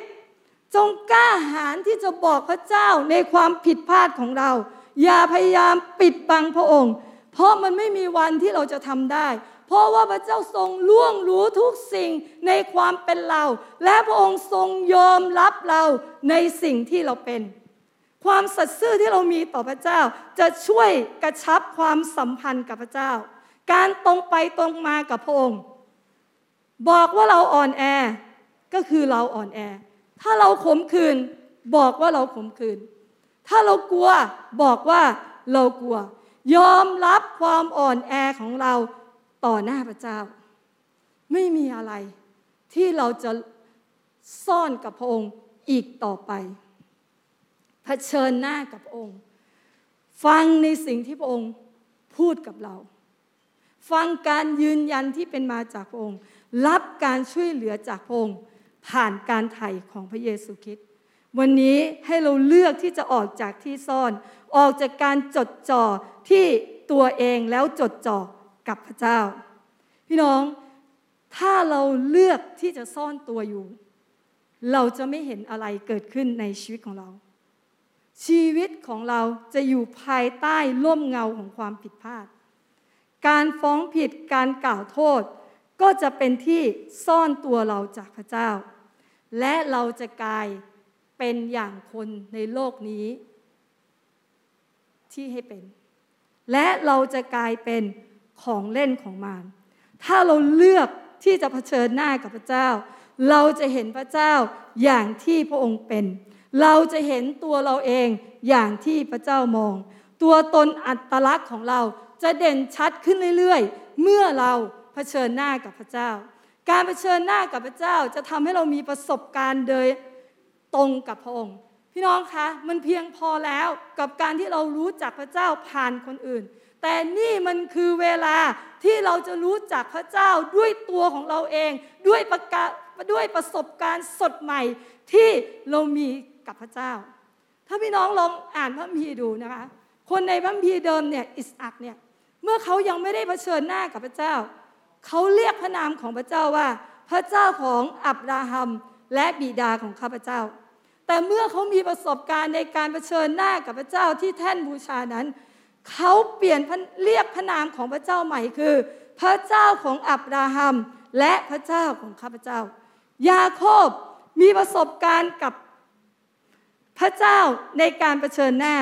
จงกล้าหาญที่จะบอกพระเจ้าในความผิดพลาดของเรา อย่าพยายามปิดบังพระองค์ เพราะมันไม่มีวันที่เราจะทำได้ เพราะว่าพระเจ้าทรงล่วงรู้ทุกสิ่งในความเป็นเรา และพระองค์ทรงยอมรับเราในสิ่งที่เราเป็น ความสัตย์ซื่อที่เรามีต่อพระเจ้า จะช่วยกระชับความสัมพันธ์กับพระเจ้า การตรงไปตรงมากับพระองค์ บอกว่าเราอ่อนแอ ก็คือเราอ่อนแอ ถ้าเราขมขื่นบอกว่าเราขมขื่นถ้าเรากลัวบอกว่าเรากลัว ยอมรับความอ่อนแอของเรา ต่อหน้าพระเจ้า ไม่มีอะไรที่เราจะซ่อนกับพระองค์อีกต่อไปเผชิญหน้ากับพระองค์ ฟังในสิ่งที่พระองค์พูดกับเรา ฟังการยืนยันที่เป็นมาจากพระองค์ รับการช่วยเหลือจากพระองค์ ผ่านการไถ่ของพระเยซูคริสต์วันนี้ให้เราเลือกที่จะออกจากที่ซ่อน ออกจากการจดจ่อที่ตัวเองแล้วจดจ่อ กับพระเจ้า พี่น้องถ้าเราเลือกที่จะซ่อนตัวอยู่ เราจะไม่เห็นอะไรเกิดขึ้นในชีวิตของเรา ชีวิตของเราจะอยู่ภายใต้ร่มเงาของความผิดพลาด การฟ้องผิดการกล่าวโทษ ก็จะเป็นที่ซ่อนตัวเราจากพระเจ้า และเราจะกลายเป็นอย่างคนในโลกนี้ ที่ให้เป็น และเราจะกลายเป็น ของเล่นของมารถ้าเราเลือกที่จะเผชิญหน้ากับพระเจ้า เราจะเห็นพระเจ้าอย่างที่พระองค์เป็น เราจะเห็นตัวเราเองอย่างที่พระเจ้ามอง ตัวตนอัตลักษณ์ของเราจะเด่นชัดขึ้นเรื่อยๆ เมื่อเราเผชิญหน้ากับพระเจ้า การเผชิญหน้ากับพระเจ้าจะทำให้เรามีประสบการณ์โดยตรงกับพระองค์ พี่น้องคะมันเพียงพอแล้วกับการที่เรารู้จักพระเจ้าผ่านคนอื่น แต่นี่มันคือเวลาที่เราจะรู้จักพระเจ้าด้วยตัวของเราเอง ด้วยประกาด้วยประสบการณ์สดใหม่ที่เรามีกับพระเจ้า ถ้าพี่น้องลองอ่านพระมีดูนะคะ คนในบัมพีเดิมเนี่ยอิสอักเนี่ยเมื่อเขายังไม่ได้เผชิญหน้ากับพระเจ้า เขาเรียกพระนามของพระเจ้าว่า พระเจ้าของอับราฮัมและบิดาของข้าพเจ้า แต่เมื่อเขามีประสบการณ์ในการเผชิญหน้ากับพระเจ้าที่แท่นบูชานั้น เขาเปลี่ยนเรียกพระนามของพระเจ้าใหม่คือ พระเจ้าของอับราฮัม และพระเจ้าของข้าพเจ้า ยาโคบมีประสบการณ์กับพระเจ้าในการเผชิญหน้า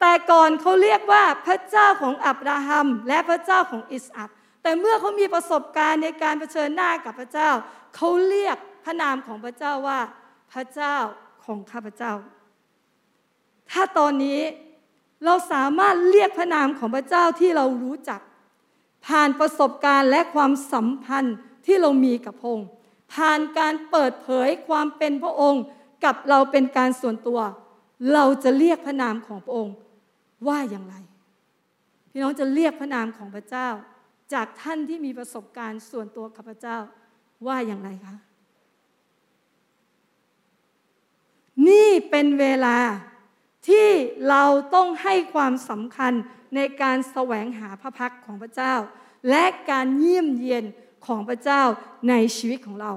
แต่ก่อนเขาเรียกว่าพระเจ้าของอับราฮัม และพระเจ้าของอิสอักแต่เมื่อเขามีประสบการณ์ในการเผชิญหน้ากับพระเจ้า เขาเรียกพระนามของพระเจ้าว่าพระเจ้าของข้าพเจ้า ถ้าตอนนี้ เราสามารถเรียกพระนามของพระเจ้าที่เรารู้จัก ผ่านประสบการณ์และความสัมพันธ์ที่เรามีกับพระองค์ผ่านการเปิดเผยความเป็นพระองค์กับเราเป็นการส่วนตัว เราจะเรียกพระนามของพระองค์ว่าอย่างไรพี่น้องจะเรียกพระนามของพระเจ้า จากท่านที่มีประสบการณ์ส่วนตัวกับพระเจ้าว่าอย่างไรคะนี่เป็นเวลา ที่เราต้องให้ความสำคัญในการแสวงหาพระพักของพระเจ้า และการเยี่ยมเยียนของพระเจ้าในชีวิตของเรา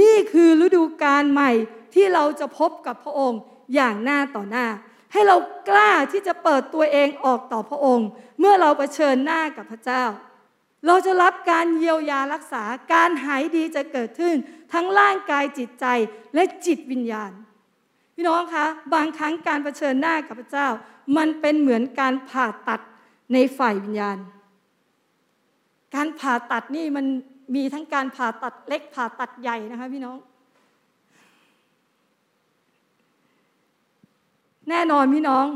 นี่คือฤดูการใหม่ที่เราจะพบกับพระองค์อย่างหน้าต่อหน้า ให้เรากล้าที่จะเปิดตัวเองออกต่อพระองค์ เมื่อเราเผชิญหน้ากับพระเจ้า เราจะรับการเยียวยารักษาการหายดีจะเกิดขึ้น ทั้งร่างกายจิตใจและจิตวิญญาณ พี่น้องคะบางครั้งการเผชิญหน้ากับพระเจ้า มันเป็นเหมือนการผ่าตัดในฝ่ายวิญญาณ การผ่าตัดนี่มันมีทั้งการผ่าตัดเล็กผ่าตัดใหญ่นะคะพี่น้อง แน่นอนพี่น้อง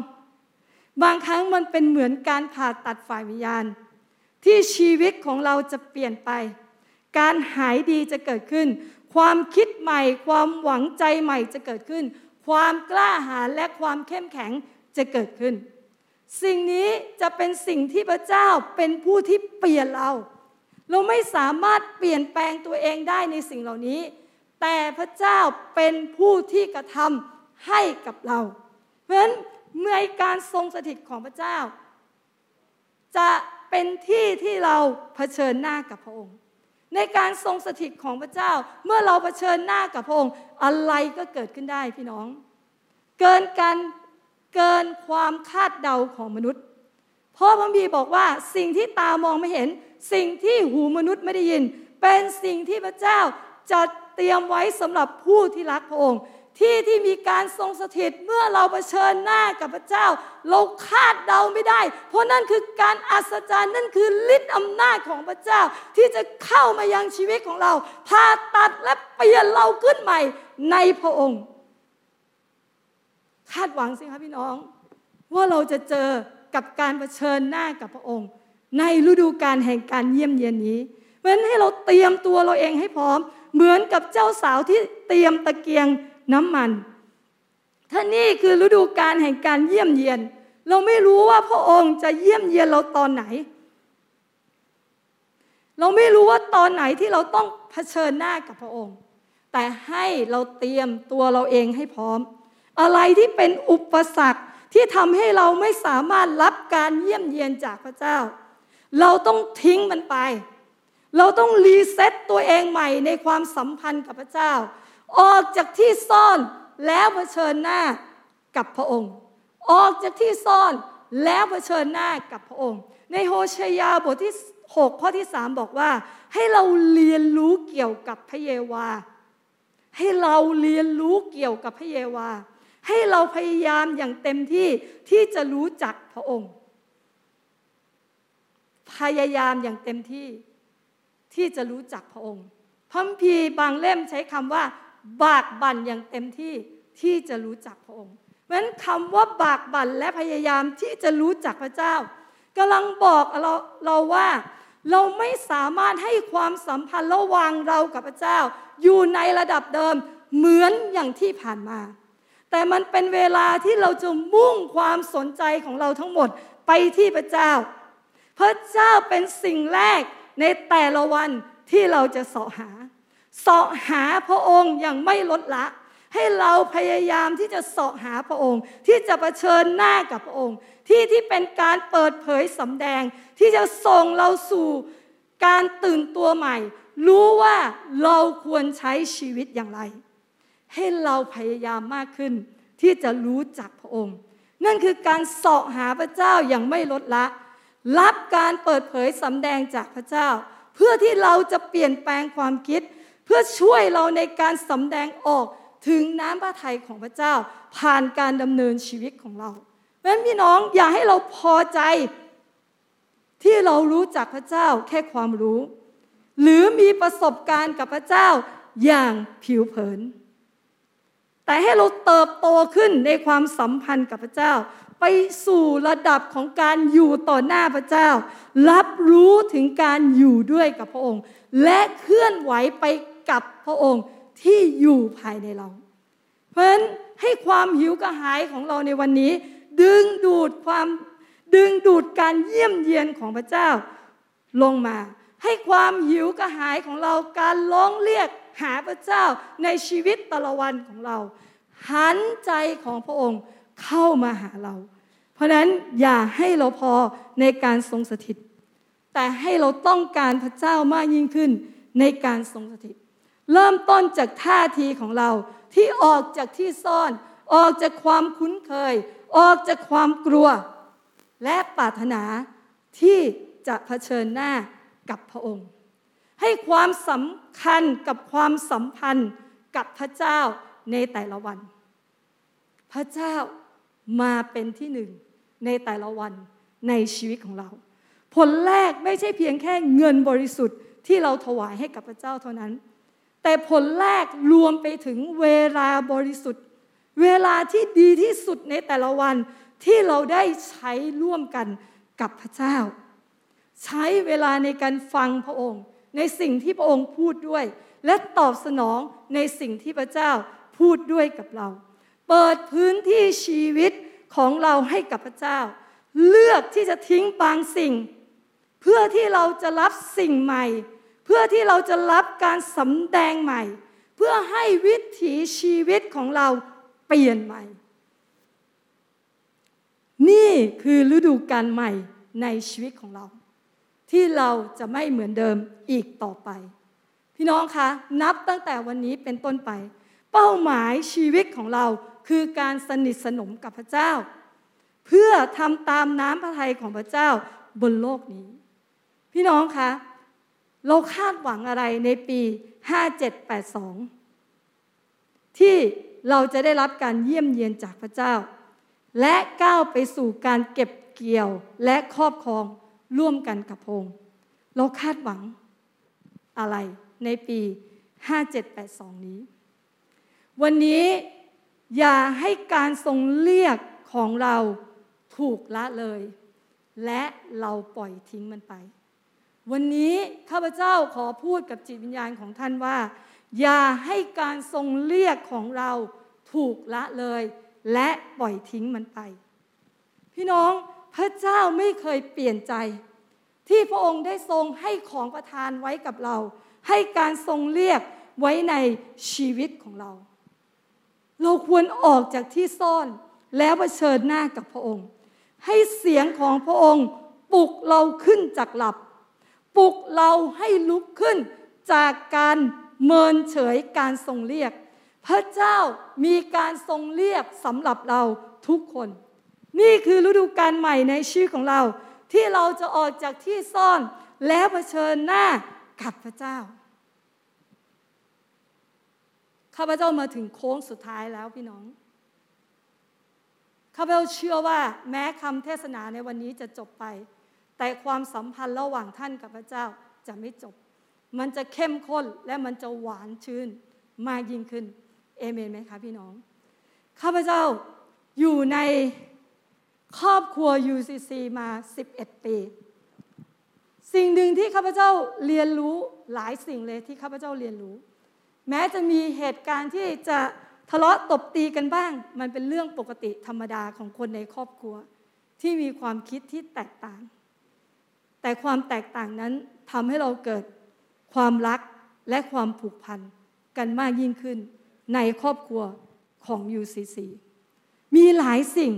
บางครั้งมันเป็นเหมือนการผ่าตัดฝ่ายวิญญาณ ที่ชีวิตของเราจะเปลี่ยนไป การหายดีจะเกิดขึ้น ความคิดใหม่ ความหวังใจใหม่จะเกิดขึ้น ความกล้าหาญและความเข้มแข็งจะเกิดขึ้น สิ่งนี้จะเป็นสิ่งที่พระเจ้าเป็นผู้ที่เปลี่ยนเรา เราไม่สามารถเปลี่ยนแปลงตัวเองได้ในสิ่งเหล่านี้ แต่พระเจ้าเป็นผู้ที่กระทำให้กับเรา เพราะฉะนั้นเมื่อการทรงสถิตของพระเจ้า จะเป็นที่ที่เราเผชิญหน้ากับพระองค์ ในการทรงสถิตของพระเจ้า เมื่อเราเผชิญหน้ากับพระองค์อะไรก็เกิดขึ้นได้พี่น้อง เกินการเกินความคาดเดาของมนุษย์ เพราะพระบีบอกว่าสิ่งที่ตามองไม่เห็น สิ่งที่หูมนุษย์ไม่ได้ยิน เป็นสิ่งที่พระเจ้าจะเตรียมไว้สำหรับผู้ที่รักพระองค์ ที่ที่มีการทรงสถิตเมื่อเราเผชิญหน้ากับพระเจ้า เราคาดเดาไม่ได้ เพราะนั่นคือการอัศจรรย์นั่นคือฤทธิ์อำนาจของพระเจ้า ที่จะเข้ามายังชีวิตของเราพาตัดและเปลี่ยนเราขึ้นใหม่ในพระองค์ คาดหวังสิคะพี่น้อง ว่าเราจะเจอกับการเผชิญหน้ากับพระองค์ ในฤดูการแห่งการเยี่ยมเยียนนี้เพราะฉะนั้นให้เราเตรียมตัวเราเองให้พร้อม เหมือนกับเจ้าสาวที่เตรียมตะเกียง น้ำมันถ้านี่คือฤดูการแห่งการเยี่ยมเยียน เราไม่รู้ว่าพระองค์จะเยี่ยมเยียนเราตอนไหน เราไม่รู้ว่าตอนไหนที่เราต้องเผชิญหน้ากับพระองค์ แต่ให้เราเตรียมตัวเราเองให้พร้อม อะไรที่เป็นอุปสรรคที่ทำให้เราไม่สามารถรับการเยี่ยมเยียนจากพระเจ้า เราต้องทิ้งมันไป เราต้องรีเซ็ตตัวเองใหม่ในความสัมพันธ์กับพระเจ้า ออกจากที่ซ่อนแล้วเผชิญหน้ากับพระองค์ ออกจากที่ซ่อนแล้วเผชิญหน้ากับพระองค์ ในโฮชยาบทที่ 6 ข้อที่ 3 บอกว่า ให้เราเรียนรู้เกี่ยวกับพระเยาวา ให้เราเรียนรู้เกี่ยวกับพระเยาวา ให้เราพยายามอย่างเต็มที่ที่จะรู้จักพระองค์ พยายามอย่างเต็มที่ที่จะรู้จักพระองค์พัมพีบางเล่มใช้คำว่า บากบั่นอย่างเต็มที่ที่จะรู้จักพระองค์ เพราะฉะนั้นคำว่าบากบั่นและพยายามที่จะรู้จักพระเจ้ากำลังบอกเราเราว่า เราไม่สามารถให้ความสัมพันธ์ระหว่างเรากับพระเจ้า อยู่ในระดับเดิมเหมือนอย่างที่ผ่านมา แต่มันเป็นเวลาที่เราจะมุ่งความสนใจของเราทั้งหมดไปที่พระเจ้า พระเจ้าเป็นสิ่งแรกในแต่ละวันที่เราจะเสาะหา เสาะหาพระองค์อย่างไม่ลดละ ให้เราพยายามที่จะเสาะหาพระองค์ ที่จะะเผชิญหน้ากับพระองค์ ที่ที่เป็นการเปิดเผยสำแดง ที่จะส่งเราสู่การตื่นตัวใหม่ รู้ว่าเราควรใช้ชีวิตอย่างไร ให้เราพยายามมากขึ้น ที่จะรู้จักพระองค์ นั่นคือการเสาะหาพระเจ้าอย่างไม่ลดละ รับการเปิดเผยสำแดงจากพระเจ้า เพื่อที่เราจะเปลี่ยนแปลงความคิด เพื่อช่วยเราในการสำแดงออกถึงน้ำพระทัยของพระเจ้า ผ่านการดำเนินชีวิตของเราเพราะฉะนั้นพี่น้องอย่าให้เราพอใจ ที่เรารู้จักพระเจ้าแค่ความรู้ หรือมีประสบการณ์กับพระเจ้าอย่างผิวเผิน แต่ให้เราเติบโตขึ้นในความสัมพันธ์กับพระเจ้า ไปสู่ระดับของการอยู่ต่อหน้าพระเจ้า รับรู้ถึงการอยู่ด้วยกับพระองค์ และเคลื่อนไหวไป กับพระองค์ที่อยู่ภายในเรา เพราะฉะนั้นให้ความหิวกระหายของเราในวันนี้ ดึงดูดความดึงดูดการเยี่ยมเยียนของพระเจ้าลงมา ให้ความหิวกระหายของเราการร้องเรียกหาพระเจ้าในชีวิตตละวันของเรา หันใจของพระองค์เข้ามาหาเรา เพราะนั้นอย่าให้เราพอในการทรงสถิต แต่ให้เราต้องการพระเจ้ามากยิ่งขึ้นในการทรงสถิต เริ่มต้นจากท่าทีของเราที่ออกจากที่ซ่อน ออกจากความคุ้นเคย ออกจากความกลัว และปรารถนาที่จะเผชิญหน้ากับพระองค์ ให้ความสำคัญกับความสัมพันธ์กับพระเจ้าในแต่ละวัน พระเจ้ามาเป็นที่หนึ่งในแต่ละวันในชีวิตของเรา ผลแรกไม่ใช่เพียงแค่เงินบริสุทธิ์ที่เราถวายให้กับพระเจ้าเท่านั้น แต่ผลแรกรวมไปถึงเวลาบริสุทธิ์ เวลาที่ดีที่สุดในแต่ละวันที่เราได้ใช้ร่วมกันกับพระเจ้า ใช้เวลาในการฟังพระองค์ ในสิ่งที่พระองค์พูดด้วย และตอบสนองในสิ่งที่พระเจ้าพูดด้วยกับเรา เปิดพื้นที่ชีวิตของเราให้กับพระเจ้า เลือกที่จะทิ้งบางสิ่ง เพื่อที่เราจะรับสิ่งใหม่ พื่อที่เราจะรับการสำแดงใหม่ เพื่อให้วิถีชีวิตของเราเปลี่ยนใหม่ นี่คือฤดูการใหม่ในชีวิตของเรา ที่เราจะไม่เหมือนเดิมอีกต่อไป พี่น้องคะนับตั้งแต่วันนี้เป็นต้นไป เป้าหมายชีวิตของเราคือการสนิทสนมกับพระเจ้า เพื่อทำตามน้ำพระทัยของพระเจ้าบนโลกนี้ พี่น้องคะ เราคาดหวังอะไรในปี 5782 ที่เราจะได้รับการเยี่ยมเยียนจากพระเจ้า และก้าวไปสู่การเก็บเกี่ยวและครอบครองร่วมกันกับพงเราคาดหวังอะไรในปี 5782 นี้ วันนี้อย่าให้การทรงเรียกของเราถูกละเลย และเราปล่อยทิ้งมันไป วันนี้ข้าพเจ้าขอพูดกับจิตวิญญาณของท่านว่า อย่าให้การทรงเรียกของเราถูกละเลย และปล่อยทิ้งมันไป พี่น้องพระเจ้าไม่เคยเปลี่ยนใจ ที่พระองค์ได้ทรงให้ของประทานไว้กับเรา ให้การทรงเรียกไว้ในชีวิตของเรา เราควรออกจากที่ซ่อนแล้วเผชิญหน้ากับพระองค์ ให้เสียงของพระองค์ปลุกเราขึ้นจากหลับ ปลุกเราให้ลุกขึ้นจากการเมินเฉยการทรงเรียก พระเจ้ามีการทรงเรียกสำหรับเราทุกคน นี่คือฤดูการใหม่ในชีวิตของเรา ที่เราจะออกจากที่ซ่อนแล้วเผชิญหน้ากับพระเจ้า ข้าพเจ้ามาถึงโค้งสุดท้ายแล้วพี่น้อง ข้าพเจ้าเชื่อว่าแม้คำเทศนาในวันนี้จะจบไป แต่ความสัมพันธ์ระหว่างท่านกับพระเจ้าจะไม่จบ มันจะเข้มข้นและมันจะหวานชื่นมากยิ่งขึ้น เอเมนไหมคะพี่น้อง ข้าพเจ้าอยู่ในครอบครัว UCC มา 11 ปี สิ่งหนึ่งที่ข้าพเจ้าเรียนรู้หลายสิ่งเลยที่ข้าพเจ้าเรียนรู้ แม้จะมีเหตุการณ์ที่จะทะเลาะตบตีกันบ้าง มันเป็นเรื่องปกติธรรมดาของคนในครอบครัว ที่มีความคิดที่แตกต่าง แต่ความแตกต่างนั้นทำให้เราเกิดความรักและความผูกพันกันมากยิ่งขึ้นในครอบครัวของ UCC มีหลายสิ่ง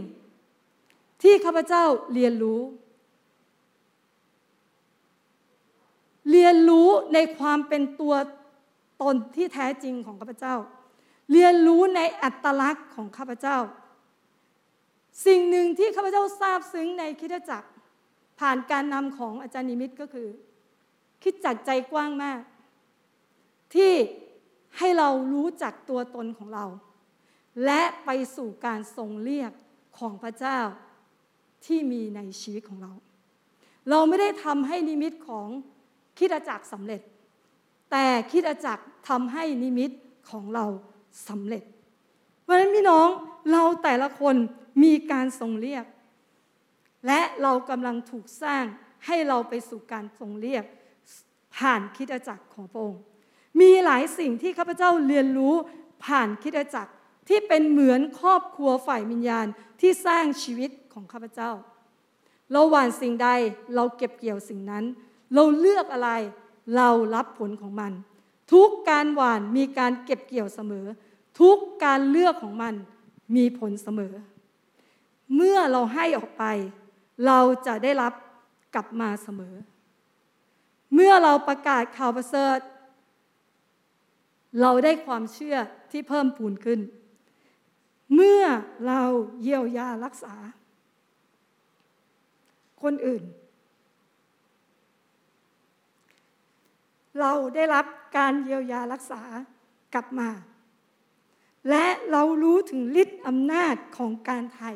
ที่ข้าพเจ้าเรียนรู้ เรียนรู้ในความเป็นตัวตนที่แท้จริงของข้าพเจ้า เรียนรู้ในอัตลักษณ์ของข้าพเจ้า สิ่งหนึ่งที่ข้าพเจ้าทราบซึ้งในคิดจักร ผ่านการนำของอาจารย์นิมิตก็คือ คิดจักใจกว้างมาก ที่ให้เรารู้จักตัวตนของเรา และไปสู่การทรงเรียกของพระเจ้าที่มีในชีวิตของเรา เราไม่ได้ทำให้นิมิตของคิดจักรสำเร็จ แต่คิดจักรทำให้นิมิตของเราสำเร็จ เพราะฉะนั้นพี่น้องเราแต่ละคนมีการทรงเรียก และเรากำลังถูกสร้างให้เราไปสู่การทรงเรียกผ่านคิดจักรของพระองค์ มีหลายสิ่งที่ข้าพเจ้าเรียนรู้ผ่านคิดจักรที่เป็นเหมือนครอบครัวฝ่ายวิญญาณที่สร้างชีวิตของข้าพเจ้า เราหว่านสิ่งใดเราเก็บเกี่ยวสิ่งนั้น เราเลือกอะไรเรารับผลของมัน ทุกการหว่านมีการเก็บเกี่ยวเสมอ ทุกการเลือกของมันมีผลเสมอ เมื่อเราให้ออกไป เราจะได้รับกลับมาเสมอ เมื่อเราประกาศข่าวประเสริฐ เราได้ความเชื่อที่เพิ่มพูนขึ้น เมื่อเราเยียวยารักษา คนอื่น เราได้รับการเยียวยารักษากลับมา และเรารู้ถึงฤทธิ์อำนาจของการไถ่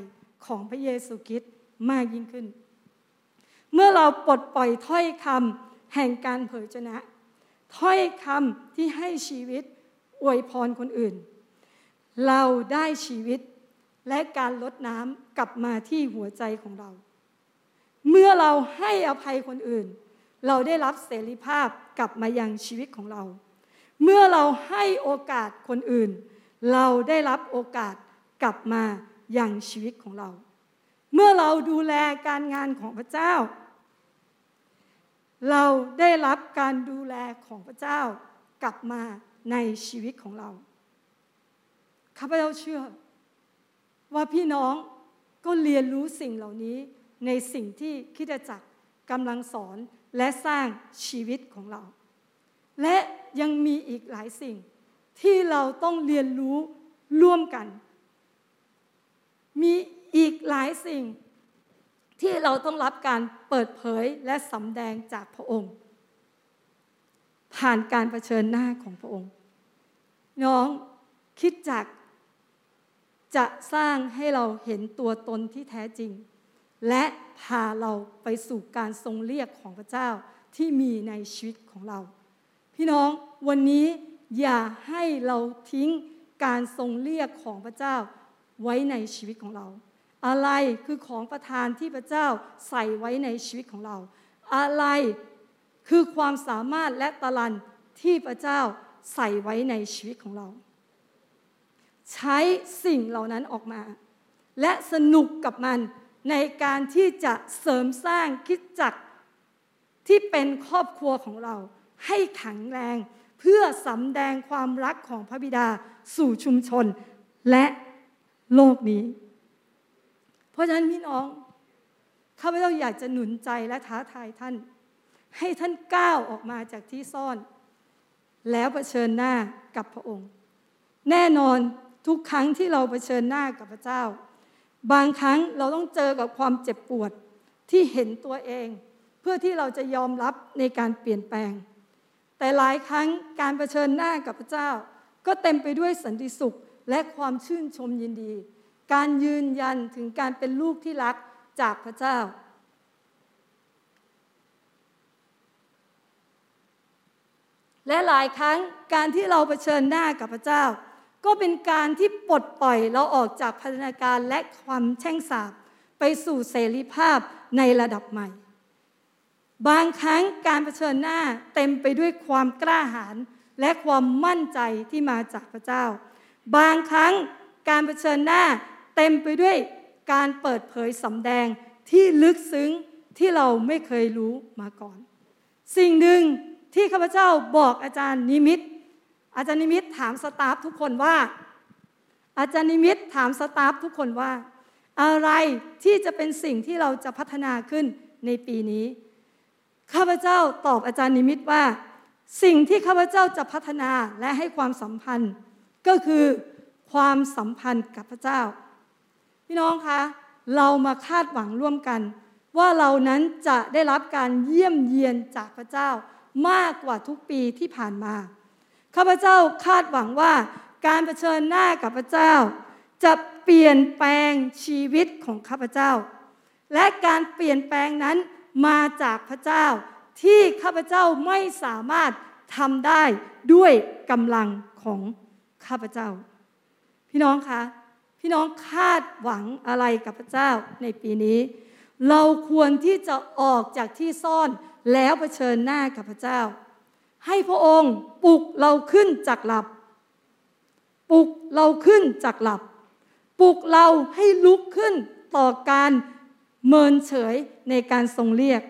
ของพระเยซูคริสต์ มากยิ่งขึ้น เมื่อเราปลดปล่อยถ้อยคำแห่งการเผยชนะ ถ้อยคำที่ให้ชีวิตอวยพรคนอื่น เราได้ชีวิตและการลดน้ำกลับมาที่หัวใจของเรา เมื่อเราให้อภัยคนอื่น เราได้รับเสรีภาพกลับมายังชีวิตของเรา เมื่อเราให้โอกาสคนอื่น เราได้รับโอกาสกลับมายังชีวิตของเรา เมื่อเราดูแลการงานของพระเจ้า เราได้รับการดูแลของพระเจ้ากลับมาในชีวิตของเรา ข้าพเจ้าเชื่อ ว่าพี่น้องก็เรียนรู้สิ่งเหล่านี้ในสิ่งที่คิดจักรกำลังสอนและสร้างชีวิตของเรา และยังมีอีกหลายสิ่งที่เราต้องเรียนรู้ร่วมกัน มี อีกหลายสิ่งที่เราต้องรับการเปิดเผยและสำแดงจากพระองค์ ผ่านการรเผชิญหน้าของพระองค์ น้องคิดจากจะสร้างให้เราเห็นตัวตนที่แท้จริง และพาเราไปสู่การทรงเรียกของพระเจ้าที่มีในชีวิตของเรา พี่น้องวันนี้อย่าให้เราทิ้งการทรงเรียกของพระเจ้าไว้ในชีวิตของเรา อะไรคือของประทานที่พระเจ้าใส่ไว้ในชีวิตของเรา อะไรคือความสามารถและตะลันที่พระเจ้าใส่ไว้ในชีวิตของเรา ใช้สิ่งเหล่านั้นออกมา และสนุกกับมันในการที่จะเสริมสร้างคิดจักที่เป็นครอบครัวของเรา ให้แข็งแรงเพื่อสำแดงความรักของพระบิดาสู่ชุมชนและโลกนี้ เพราะฉะนั้นพี่น้องข้าพเจ้าอยากจะหนุนใจและท้าทายท่าน ให้ท่านก้าวออกมาจากที่ซ่อน แล้วเผชิญหน้ากับพระองค์ แน่นอนทุกครั้งที่เราเผชิญหน้ากับพระเจ้า บางครั้งเราต้องเจอกับความเจ็บปวดที่เห็นตัวเอง เพื่อที่เราจะยอมรับในการเปลี่ยนแปลง แต่หลายครั้งการเผชิญหน้ากับพระเจ้า ก็เต็มไปด้วยสันติสุขและความชื่นชมยินดี การยืนยันถึงการเป็นลูกที่รักจากพระเจ้า และหลายครั้งการที่เราเผชิญหน้ากับพระเจ้า ก็เป็นการที่ปลดปล่อยเราออกจากพัฒนาการและความแช่งสาบไปสู่เสรีภาพในระดับใหม่ บางครั้งการเผชิญหน้าเต็มไปด้วยความกล้าหาญและความมั่นใจที่มาจากพระเจ้า บางครั้งการเผชิญหน้า เต็มไปด้วยการเปิดเผยสำแดงที่ลึกซึ้งที่เราไม่เคยรู้มาก่อน สิ่งหนึ่งที่ข้าพเจ้าบอกอาจารย์นิมิต อาจารย์นิมิตถามสตาฟทุกคนว่า อาจารย์นิมิตถามสตาฟทุกคนว่า อะไรที่จะเป็นสิ่งที่เราจะพัฒนาขึ้นในปีนี้ ข้าพเจ้าตอบอาจารย์นิมิตว่า สิ่งที่ข้าพเจ้าจะพัฒนาและให้ความสัมพันธ์ ก็คือความสัมพันธ์กับพระเจ้า พี่น้องคะเรามาคาดหวังร่วมกัน ว่าเรานั้นจะได้รับการเยี่ยมเยียนจากพระเจ้ามากกว่าทุกปีที่ผ่านมาข้าพเจ้าคาดหวังว่าการเผชิญหน้ากับพระเจ้า จะเปลี่ยนแปลงชีวิตของข้าพเจ้า และการเปลี่ยนแปลงนั้นมาจากพระเจ้าที่ข้าพเจ้าไม่สามารถทำได้ด้วยกำลังของข้าพเจ้า พี่น้องคะ พี่น้องคาดหวังอะไรกับพระเจ้าในปีนี้ เราควรที่จะออกจากที่ซ่อนแล้วเผชิญหน้ากับพระเจ้า ให้พระองค์ปลุกเราขึ้นจากหลับ ปลุกเราขึ้นจากหลับ ปลุกเราให้ลุกขึ้นต่อการเมินเฉยในการทรงเรียก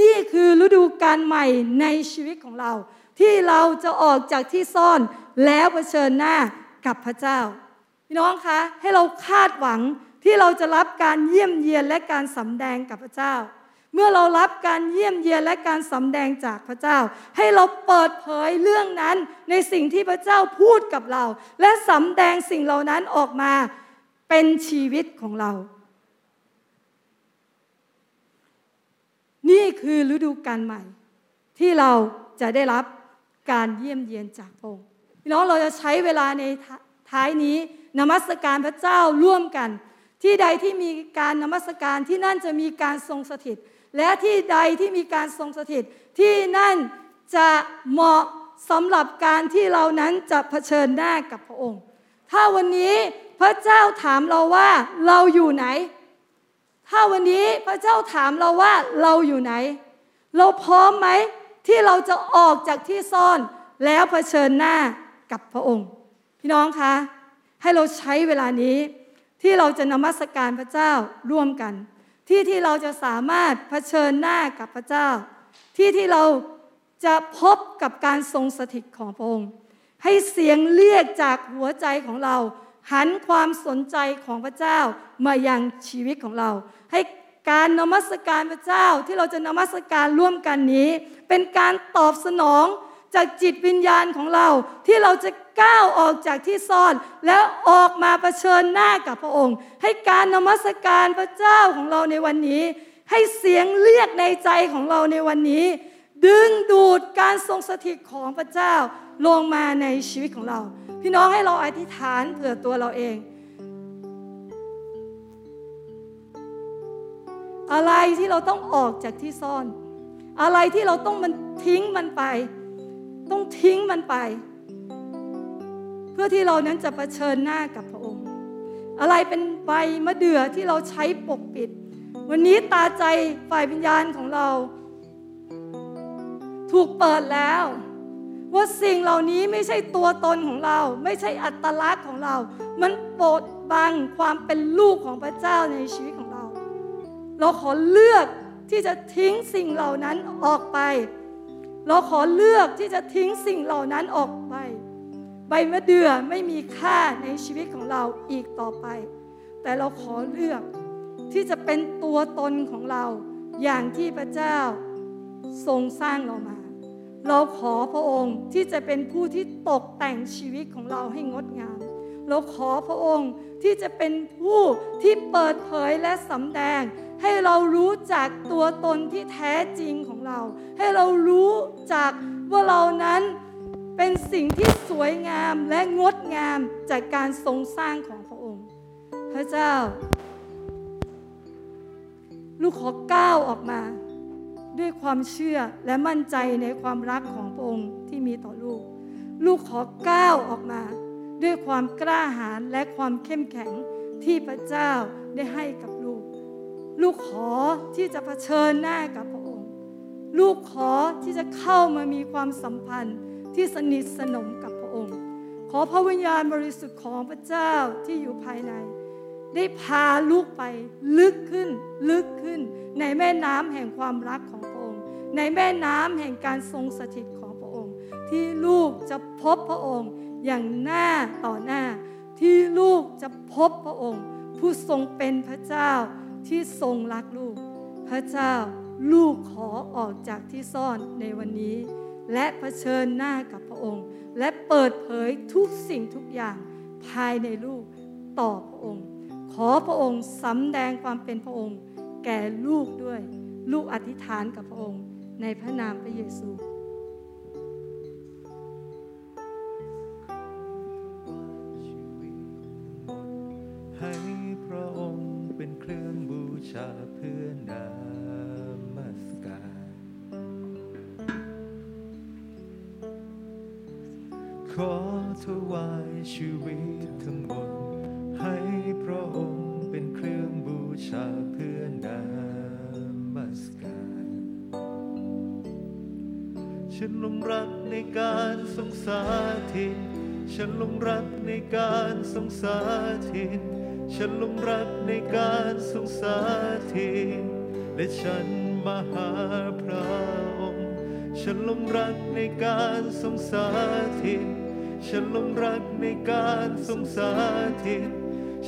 นี่คือฤดูการใหม่ในชีวิตของเรา ที่เราจะออกจากที่ซ่อนแล้วเผชิญหน้ากับพระเจ้า พี่น้องคะให้เราคาดหวังที่เราจะรับการเยี่ยมเยียนและการสำแดงกับพระเจ้า เมื่อเรารับการเยี่ยมเยียนและการสำแดงจากพระเจ้า ให้เราเปิดเผยเรื่องนั้นในสิ่งที่พระเจ้าพูดกับเรา และสำแดงสิ่งเหล่านั้นออกมาเป็นชีวิตของเรา นี่คือฤดูกาลใหม่ ที่เราจะได้รับการเยี่ยมเยียนจากองค์พี่น้องเราจะใช้เวลาในท้ายนี้ นมัสการพระเจ้าร่วมกัน ที่ใดที่มีการนมัสการที่นั่นจะมีการทรงสถิต และที่ใดที่มีการทรงสถิต ที่นั่นจะเหมาะสำหรับการที่เรานั้นจะเผชิญหน้ากับพระองค์ ถ้าวันนี้พระเจ้าถามเราว่าเราอยู่ไหน ถ้าวันนี้พระเจ้าถามเราว่าเราอยู่ไหน เราพร้อมไหมที่เราจะออกจากที่ซ่อนแล้วเผชิญหน้ากับพระองค์ พี่น้องคะ ให้เราใช้เวลานี้ที่เราจะนมัสการพระเจ้าร่วมกัน ที่ที่เราจะสามารถเผชิญหน้ากับพระเจ้า ที่ที่เราจะพบกับการทรงสถิตของพระองค์ ให้เสียงเรียกจากหัวใจของเรา หันความสนใจของพระเจ้ามายังชีวิตของเรา ให้การนมัสการพระเจ้าที่เราจะนมัสการร่วมกันนี้ เป็นการตอบสนอง จากจิตวิญญาณของเราที่เราจะก้าวออกจากที่ซ่อน แล้วออกมาเผชิญหน้ากับพระองค์ ให้การนมัสการพระเจ้าของเราในวันนี้ ให้เสียงเรียกในใจของเราในวันนี้ ดึงดูดการทรงสถิตของพระเจ้าลงมาในชีวิตของเรา พี่น้องให้เราอธิษฐานเผื่อตัวเราเอง อะไรที่เราต้องออกจากที่ซ่อน อะไรที่เราต้องมันทิ้งมันไป ต้องทิ้งมันไป เพื่อที่เรานั้นจะะเผชิญหน้ากับพระองค์ อะไรเป็นใบมะเดื่อที่เราใช้ปกปิด วันนี้ตาใจฝ่ายวิญญาณของเรา ถูกเปิดแล้ว ว่าสิ่งเหล่านี้ไม่ใช่ตัวตนของเรา ไม่ใช่อัตลักษณ์ของเรา มันปดบังความเป็นลูกของพระเจ้าในชีวิตของเรา เราขอเลือกที่จะทิ้งสิ่งเหล่านั้นออกไป เราขอเลือกที่จะทิ้งสิ่งเหล่านั้นออกไป ใบมะเดื่อไม่มีค่าในชีวิตของเราอีกต่อไป แต่เราขอเลือกที่จะเป็นตัวตนของเราอย่างที่พระเจ้าทรงสร้างเรามา เราขอพระองค์ที่จะเป็นผู้ที่ตกแต่งชีวิตของเราให้งดงาม เราขอพระองค์ที่จะเป็นผู้ที่เปิดเผยและสำแดง ให้เรารู้จักตัวตนที่แท้จริงของเรา ให้เรารู้จักว่าเรานั้นเป็นสิ่งที่สวยงามและงดงามจากการทรงสร้างของพระองค์ พระเจ้า ลูกขอก้าวออกมา ด้วยความเชื่อและมั่นใจในความรักของพระองค์ที่มีต่อลูก ลูกขอก้าวออกมา ด้วยความกล้าหาญและความเข้มแข็งที่พระเจ้าได้ให้กับ ลูกขอที่จะเผชิญหน้ากับพระองค์ ลูกขอที่จะเข้ามามีความสัมพันธ์ที่สนิทสนมกับพระองค์ ขอพระวิญญาณบริสุทธิ์ของพระเจ้าที่อยู่ภายใน ได้พาลูกไปลึกขึ้นลึกขึ้น ในแม่น้ำแห่งความรักของพระองค์ ในแม่น้ำแห่งการทรงสถิตของพระองค์ทที่ลูกจะพบพระองค์อย่างหน้าต่อหน้า ที่ลูกจะพบพระองค์ ผู้ทรงเป็นพระเจ้า ที่ทรงรักลูก พระเจ้าลูกขอออกจากที่ซ่อนในวันนี้ และะเผชิญหน้ากับพระองค์ และเปิดเผยทุกสิ่งทุกอย่างภายในลูกต่อพระองค์ ขอพระองค์สำแดงความเป็นพระองค์ แก่ลูกด้วย ลูกอธิษฐานกับพระองค์ ในพระนามพระเยซูให้ ชาเพื่อนมัสการขอถวายชีวิตทั้งหมด ให้พระองค์เป็นเครื่องบูชาเพื่อนมัสการ ฉันหลงรักในการทรงสาธิต ฉันหลงรักในการทรงสาธิต ฉันลงรักในการทรงสาธิตและฉันมาหาพระองค์ ฉันลงรักในการทรงสาธิต ฉันลงรักในการทรงสาธิต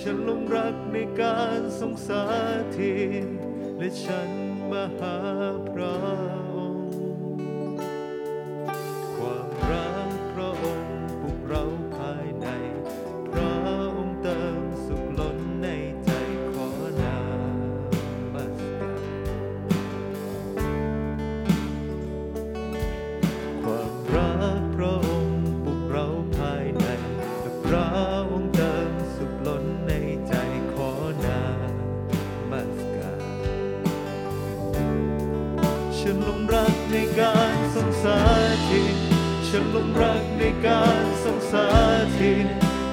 ฉันลงรักในการทรงสาธิต และฉันมาหาพระ ในการทรงสาธิตฉันลงรักในการทรงสาธิต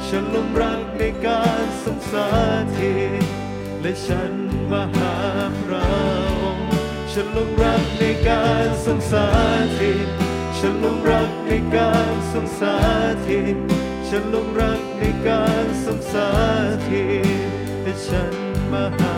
ฉันลงรักในการทรงสาธิตและฉันมาหาพระองค์ฉันลงรักในการทรงสาธิตฉันลงรักในการทรงสาธิตฉันลงรักในการทรงสาธิตและฉันมาหา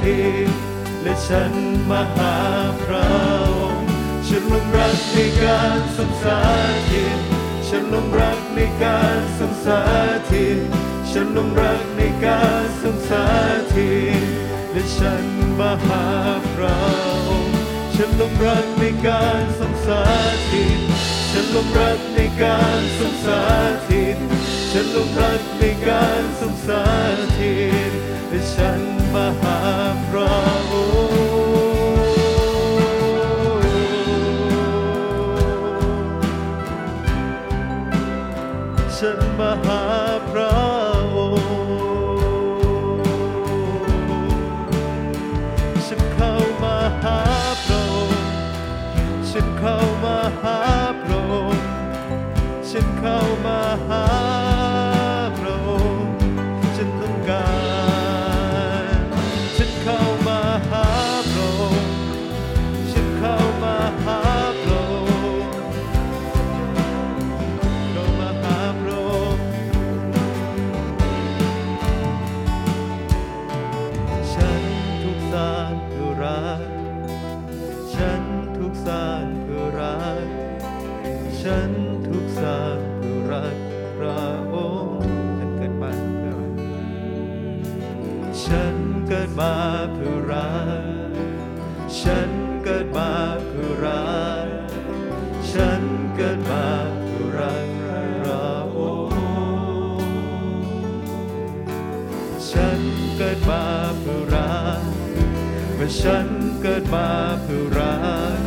าธิตและฉันมาหาพระองค์ฉันลงรักในการทรงสาธิตฉันลงรักในการทรงสาธิตฉันลงรักในการทรงสาธิตและฉันมาหาพระองค์ฉันลงรักในการทรงสาธิตฉันลงรักในการทรงสาธิตฉันลงรักในการทรงสาธิตและฉัน มาหาพระองค์ฉันมาหาพระองค์ฉันเข้ามาหาพระองค์ฉันเข้ามาหาพระองค์ฉันเข้ามาหา เกิดมาเพื่อรักฉันเกิดมาเพื่อรัก ฉันเกิดมาเพื่อรัก ฉันเกิดมาเพื่อรักพระองค์ฉันเกิดมาเพื่อรักเมื่อฉันเกิดมาเพื่อรัก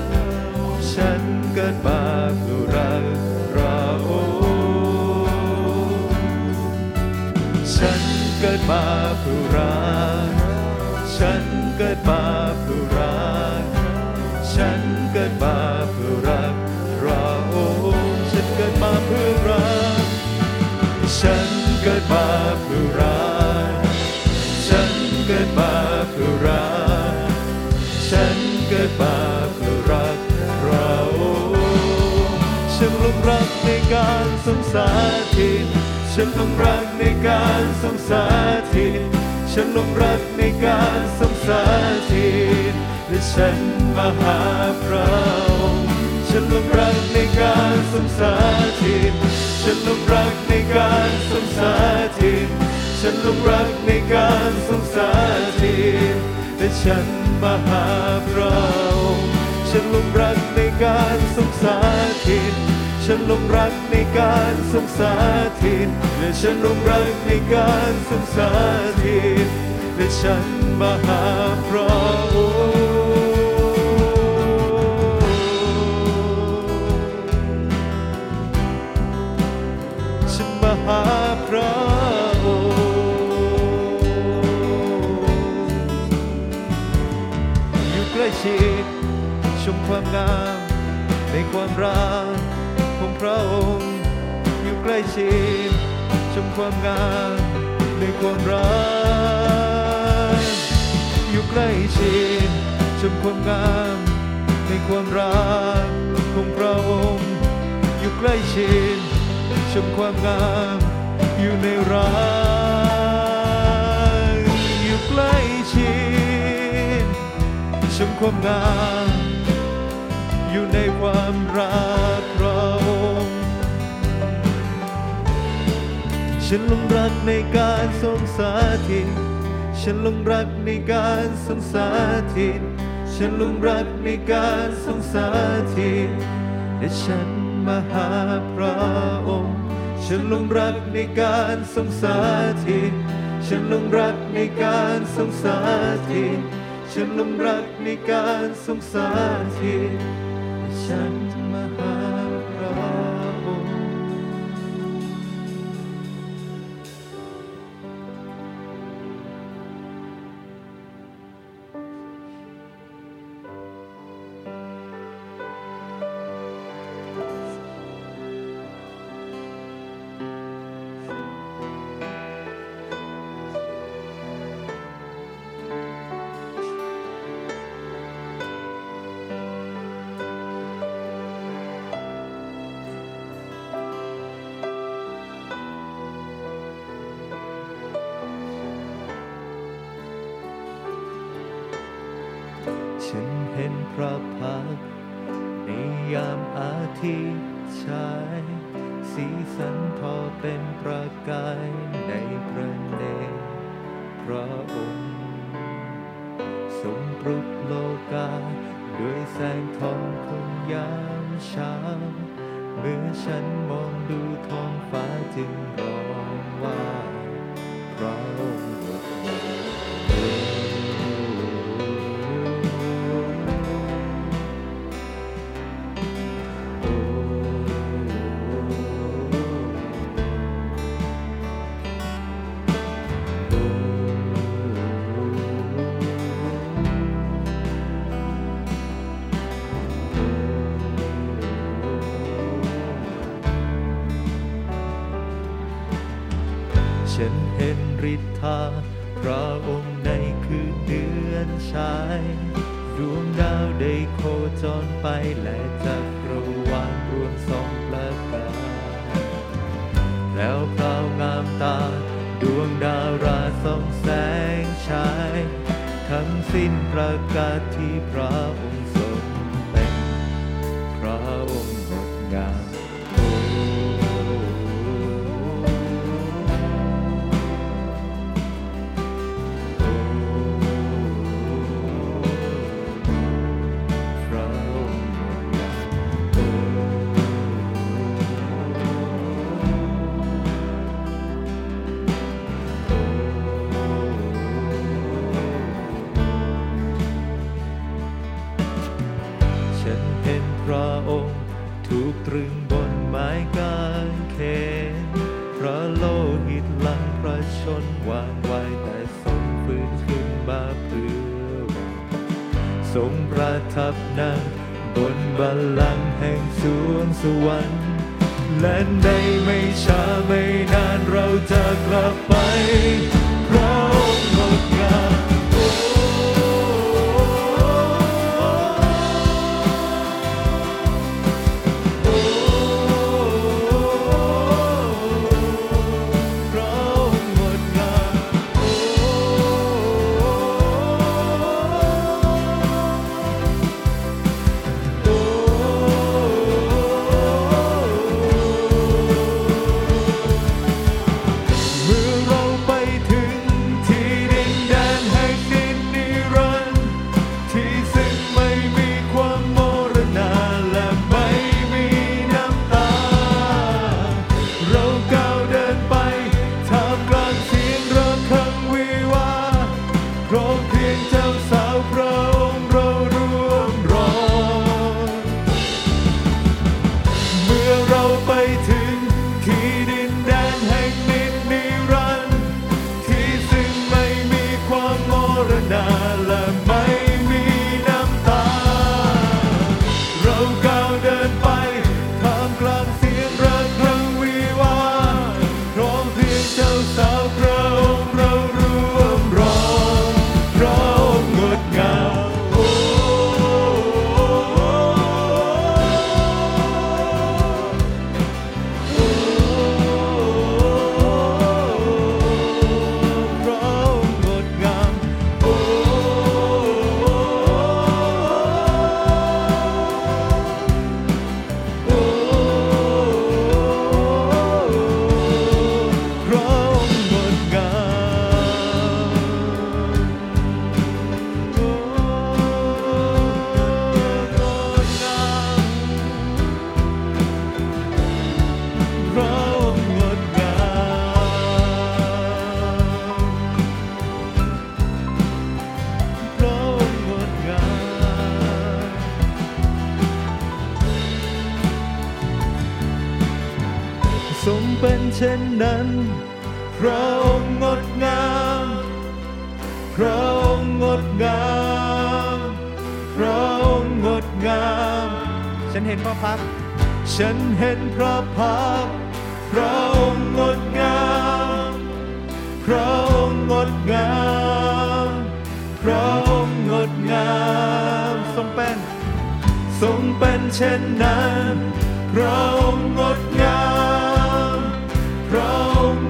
ฉันเกิดมาเพื่อรักพระองค์ฉันเกิดมาเพื่อรัก ฉันเกิดมาเพื่อรัก ฉันเกิดมาเพื่อรักพระองค์ฉันเกิดมาเพื่อรัก ฉันเกิดมาเพื่อรัก ฉันเกิดมาเพื่อรัก ฉันเกิดมาเพื่อรักพระองค์ฉันลงรักในการสงสารทิฉันหลงรักในการสงสารทิ ฉันลงรักในการสงสารทินและฉันมาหาพระองค์ฉันลงรักในการสงสารทินฉันลงรักในการสงสารทินฉันลงรักในการสงสารทินและฉันมาหาพระองค์ฉันลงรักในการสงสารทิน ฉันลงรักในการสงสารทินและฉันลงรักในการสงสารทินและฉันมาหาพระองค์ฉันมาหาพระองค์อยู่ใกล้ชิดชมความงามในความรัก ระองค์อยู่ใกล้ชิดชมความงามในความรักอยู่ใกล้ชิดชมความงามในความรักของพระองค์อยู่ใกล้ชิดชมความงามอยู่ในรักอยู่ใกล้ชิดชมความงามอยู่ในความรัก ฉันลงรักในการทรงสาธิต ฉันลงรักในการทรงสาธิต ฉันลงรักในการทรงสาธิต และฉันมาหาพระองค์ ฉันลงรักในการทรงสาธิต ฉันลงรักในการทรงสาธิต ฉันลงรักในการทรงสาธิตและฉัน ช่นนั้น พระองค์งดงาม พระองค์งดงาม พระองค์งดงาม ฉันเห็นพระพัก ฉันเห็นพระพัก พระองค์งดงาม พระองค์งดงาม พระองค์งดงาม ทรงเป็น ทรงเป็นเช่นนั้น พระองค์งดงาม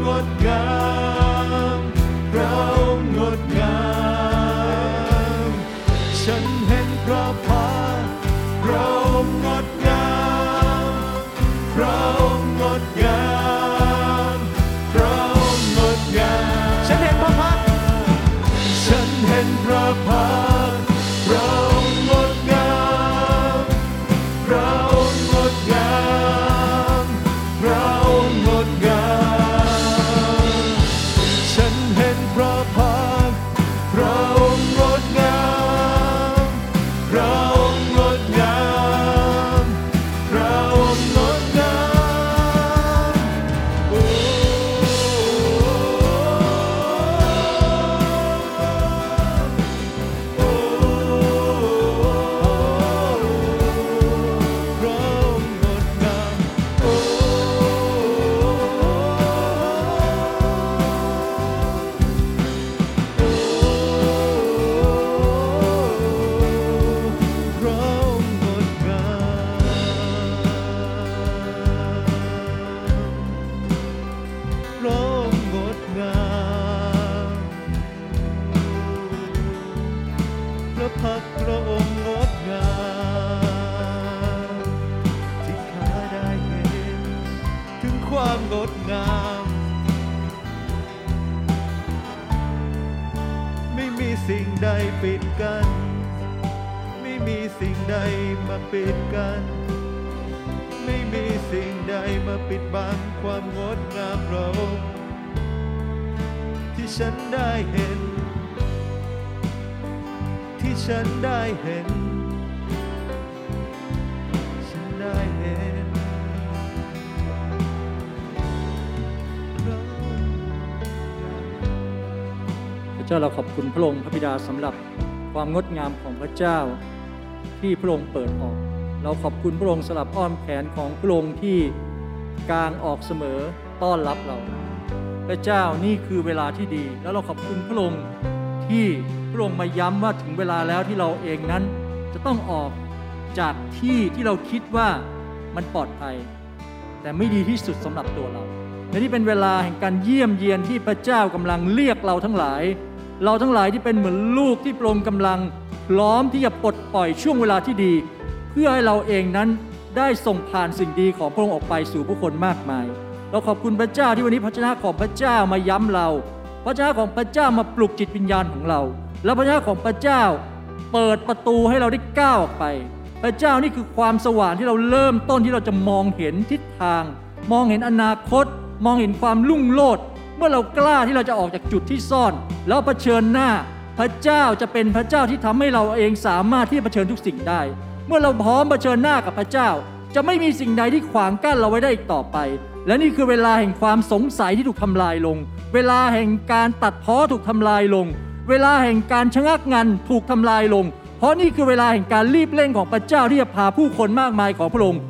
งดงามเรางดงามฉันเห็นพระพาเรางดงามเรางดงามเรางดงามฉันเห็นพระพักฉันเห็นพระพัก ปิดกัน ไม่มีสิ่งใดมาปิดบังความงดงามเรา ที่ฉันได้เห็น ที่ฉันได้เห็น ฉันได้เห็นพระเจ้าเราขอบคุณพระองค์พระบิดาสำหรับความงดงามของพระเจ้า ที่พระองค์เปิดออก เราขอบคุณพระองค์สำหรับอ้อมแขนของพระองค์ที่กางออกเสมอต้อนรับเรา พระเจ้านี่คือเวลาที่ดี แล้วเราขอบคุณพระองค์ที่พระองค์มาย้ำว่าถึงเวลาแล้วที่เราเองนั้น จะต้องออกจากที่ที่เราคิดว่ามันปลอดภัย แต่ไม่ดีที่สุดสำหรับตัวเราและนี่เป็นเวลาแห่งการเยี่ยมเยียนที่พระเจ้ากำลังเรียกเราทั้งหลาย เราทั้งหลายที่เป็นเหมือนลูกที่พระองค์กำลัง พร้อมที่จะปลดปล่อยช่วงเวลาที่ดี เพื่อให้เราเองนั้นได้ส่งผ่านสิ่งดีของพระองค์ออกไปสู่ผู้คนมากมาย เราขอบคุณพระเจ้าที่วันนี้พระเจ้าของพระเจ้ามาย้ำเรา พระเจ้าของพระเจ้ามาปลุกจิตวิญญาณของเรา แล้วพระเจ้าของพระเจ้า เปิดประตูให้เราได้ก้าวออกไป พระเจ้านี่คือความสว่างที่เราเริ่มต้นที่เราจะมองเห็นทิศทาง มองเห็นอนาคต มองเห็นความลุ่งโลดเมื่อเรากล้าที่เราจะออกจากจุดที่ซ่อน แล้วเผชิญหน้า พระเจ้าจะเป็นพระเจ้าที่ทำให้เราเองสามารถที่จะเผชิญทุกสิ่งได้ เมื่อเราพร้อมเผชิญหน้ากับพระเจ้า จะไม่มีสิ่งใดที่ขวางกั้นเราไว้ได้อีกต่อไป และนี่คือเวลาแห่งความสงสัยที่ถูกทำลายลง เวลาแห่งการตัดพ้อถูกทำลายลง เวลาแห่งการชะงักงันถูกทำลายลง เพราะนี่คือเวลาแห่งการรีบเร่งของพระเจ้าที่จะพาผู้คนมากมายของพระองค์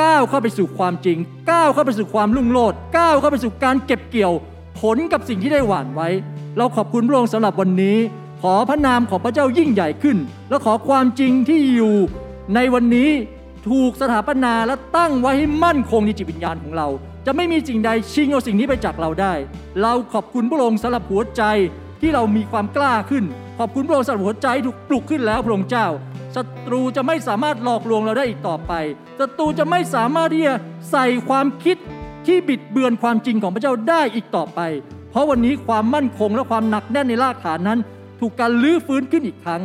ก้าวเข้าไปสู่ความจริง ก้าวเข้าไปสู่ความรุ่งโรจน์ก้าวเข้าไปสู่การเก็บเกี่ยว ผลกับสิ่งที่ได้หว่านไว้ เราขอบคุณพระองค์สำหรับวันนี้ ขอพระนามของพระเจ้ายิ่งใหญ่ขึ้น และขอความจริงที่อยู่ในวันนี้ถูกสถาปนาและตั้งไว้ให้มั่นคงในจิตวิญญาณของเรา จะไม่มีสิ่งใดชิงเอาสิ่งนี้ไปจากเราได้ เราขอบคุณพระองค์สำหรับหัวใจที่เรามีความกล้าขึ้น ขอบคุณพระองค์สำหรับหัวใจถูกปลุกขึ้นแล้วพระองค์เจ้าศัตรูจะไม่สามารถหลอกลวงเราได้อีกต่อไปศัตรูจะไม่สามารถที่จะใส่ความคิด ที่บิดเบือนความจริงของพระเจ้าได้อีกต่อไป เพราะวันนี้ความมั่นคงและความหนักแน่นในรากฐานนั้น ถูกการลื้อฟื้นขึ้นอีกครั้ง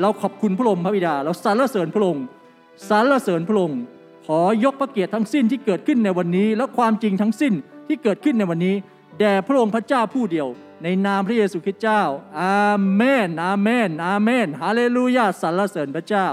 เราขอบคุณพระองค์พระบิดา เราสรรเสริญพระองค์สรรเสริญพระองค์ขอยกพระเกียรติทั้งสิ้นที่เกิดขึ้นในวันนี้ และความจริงทั้งสิ้นที่เกิดขึ้นในวันนี้ แด่พระองค์พระเจ้าผู้เดียว ในนามพระเยซูคริสต์เจ้า อาเมน อาเมน อาเมน ฮาเลลูยาสรรเสริญพระเจ้า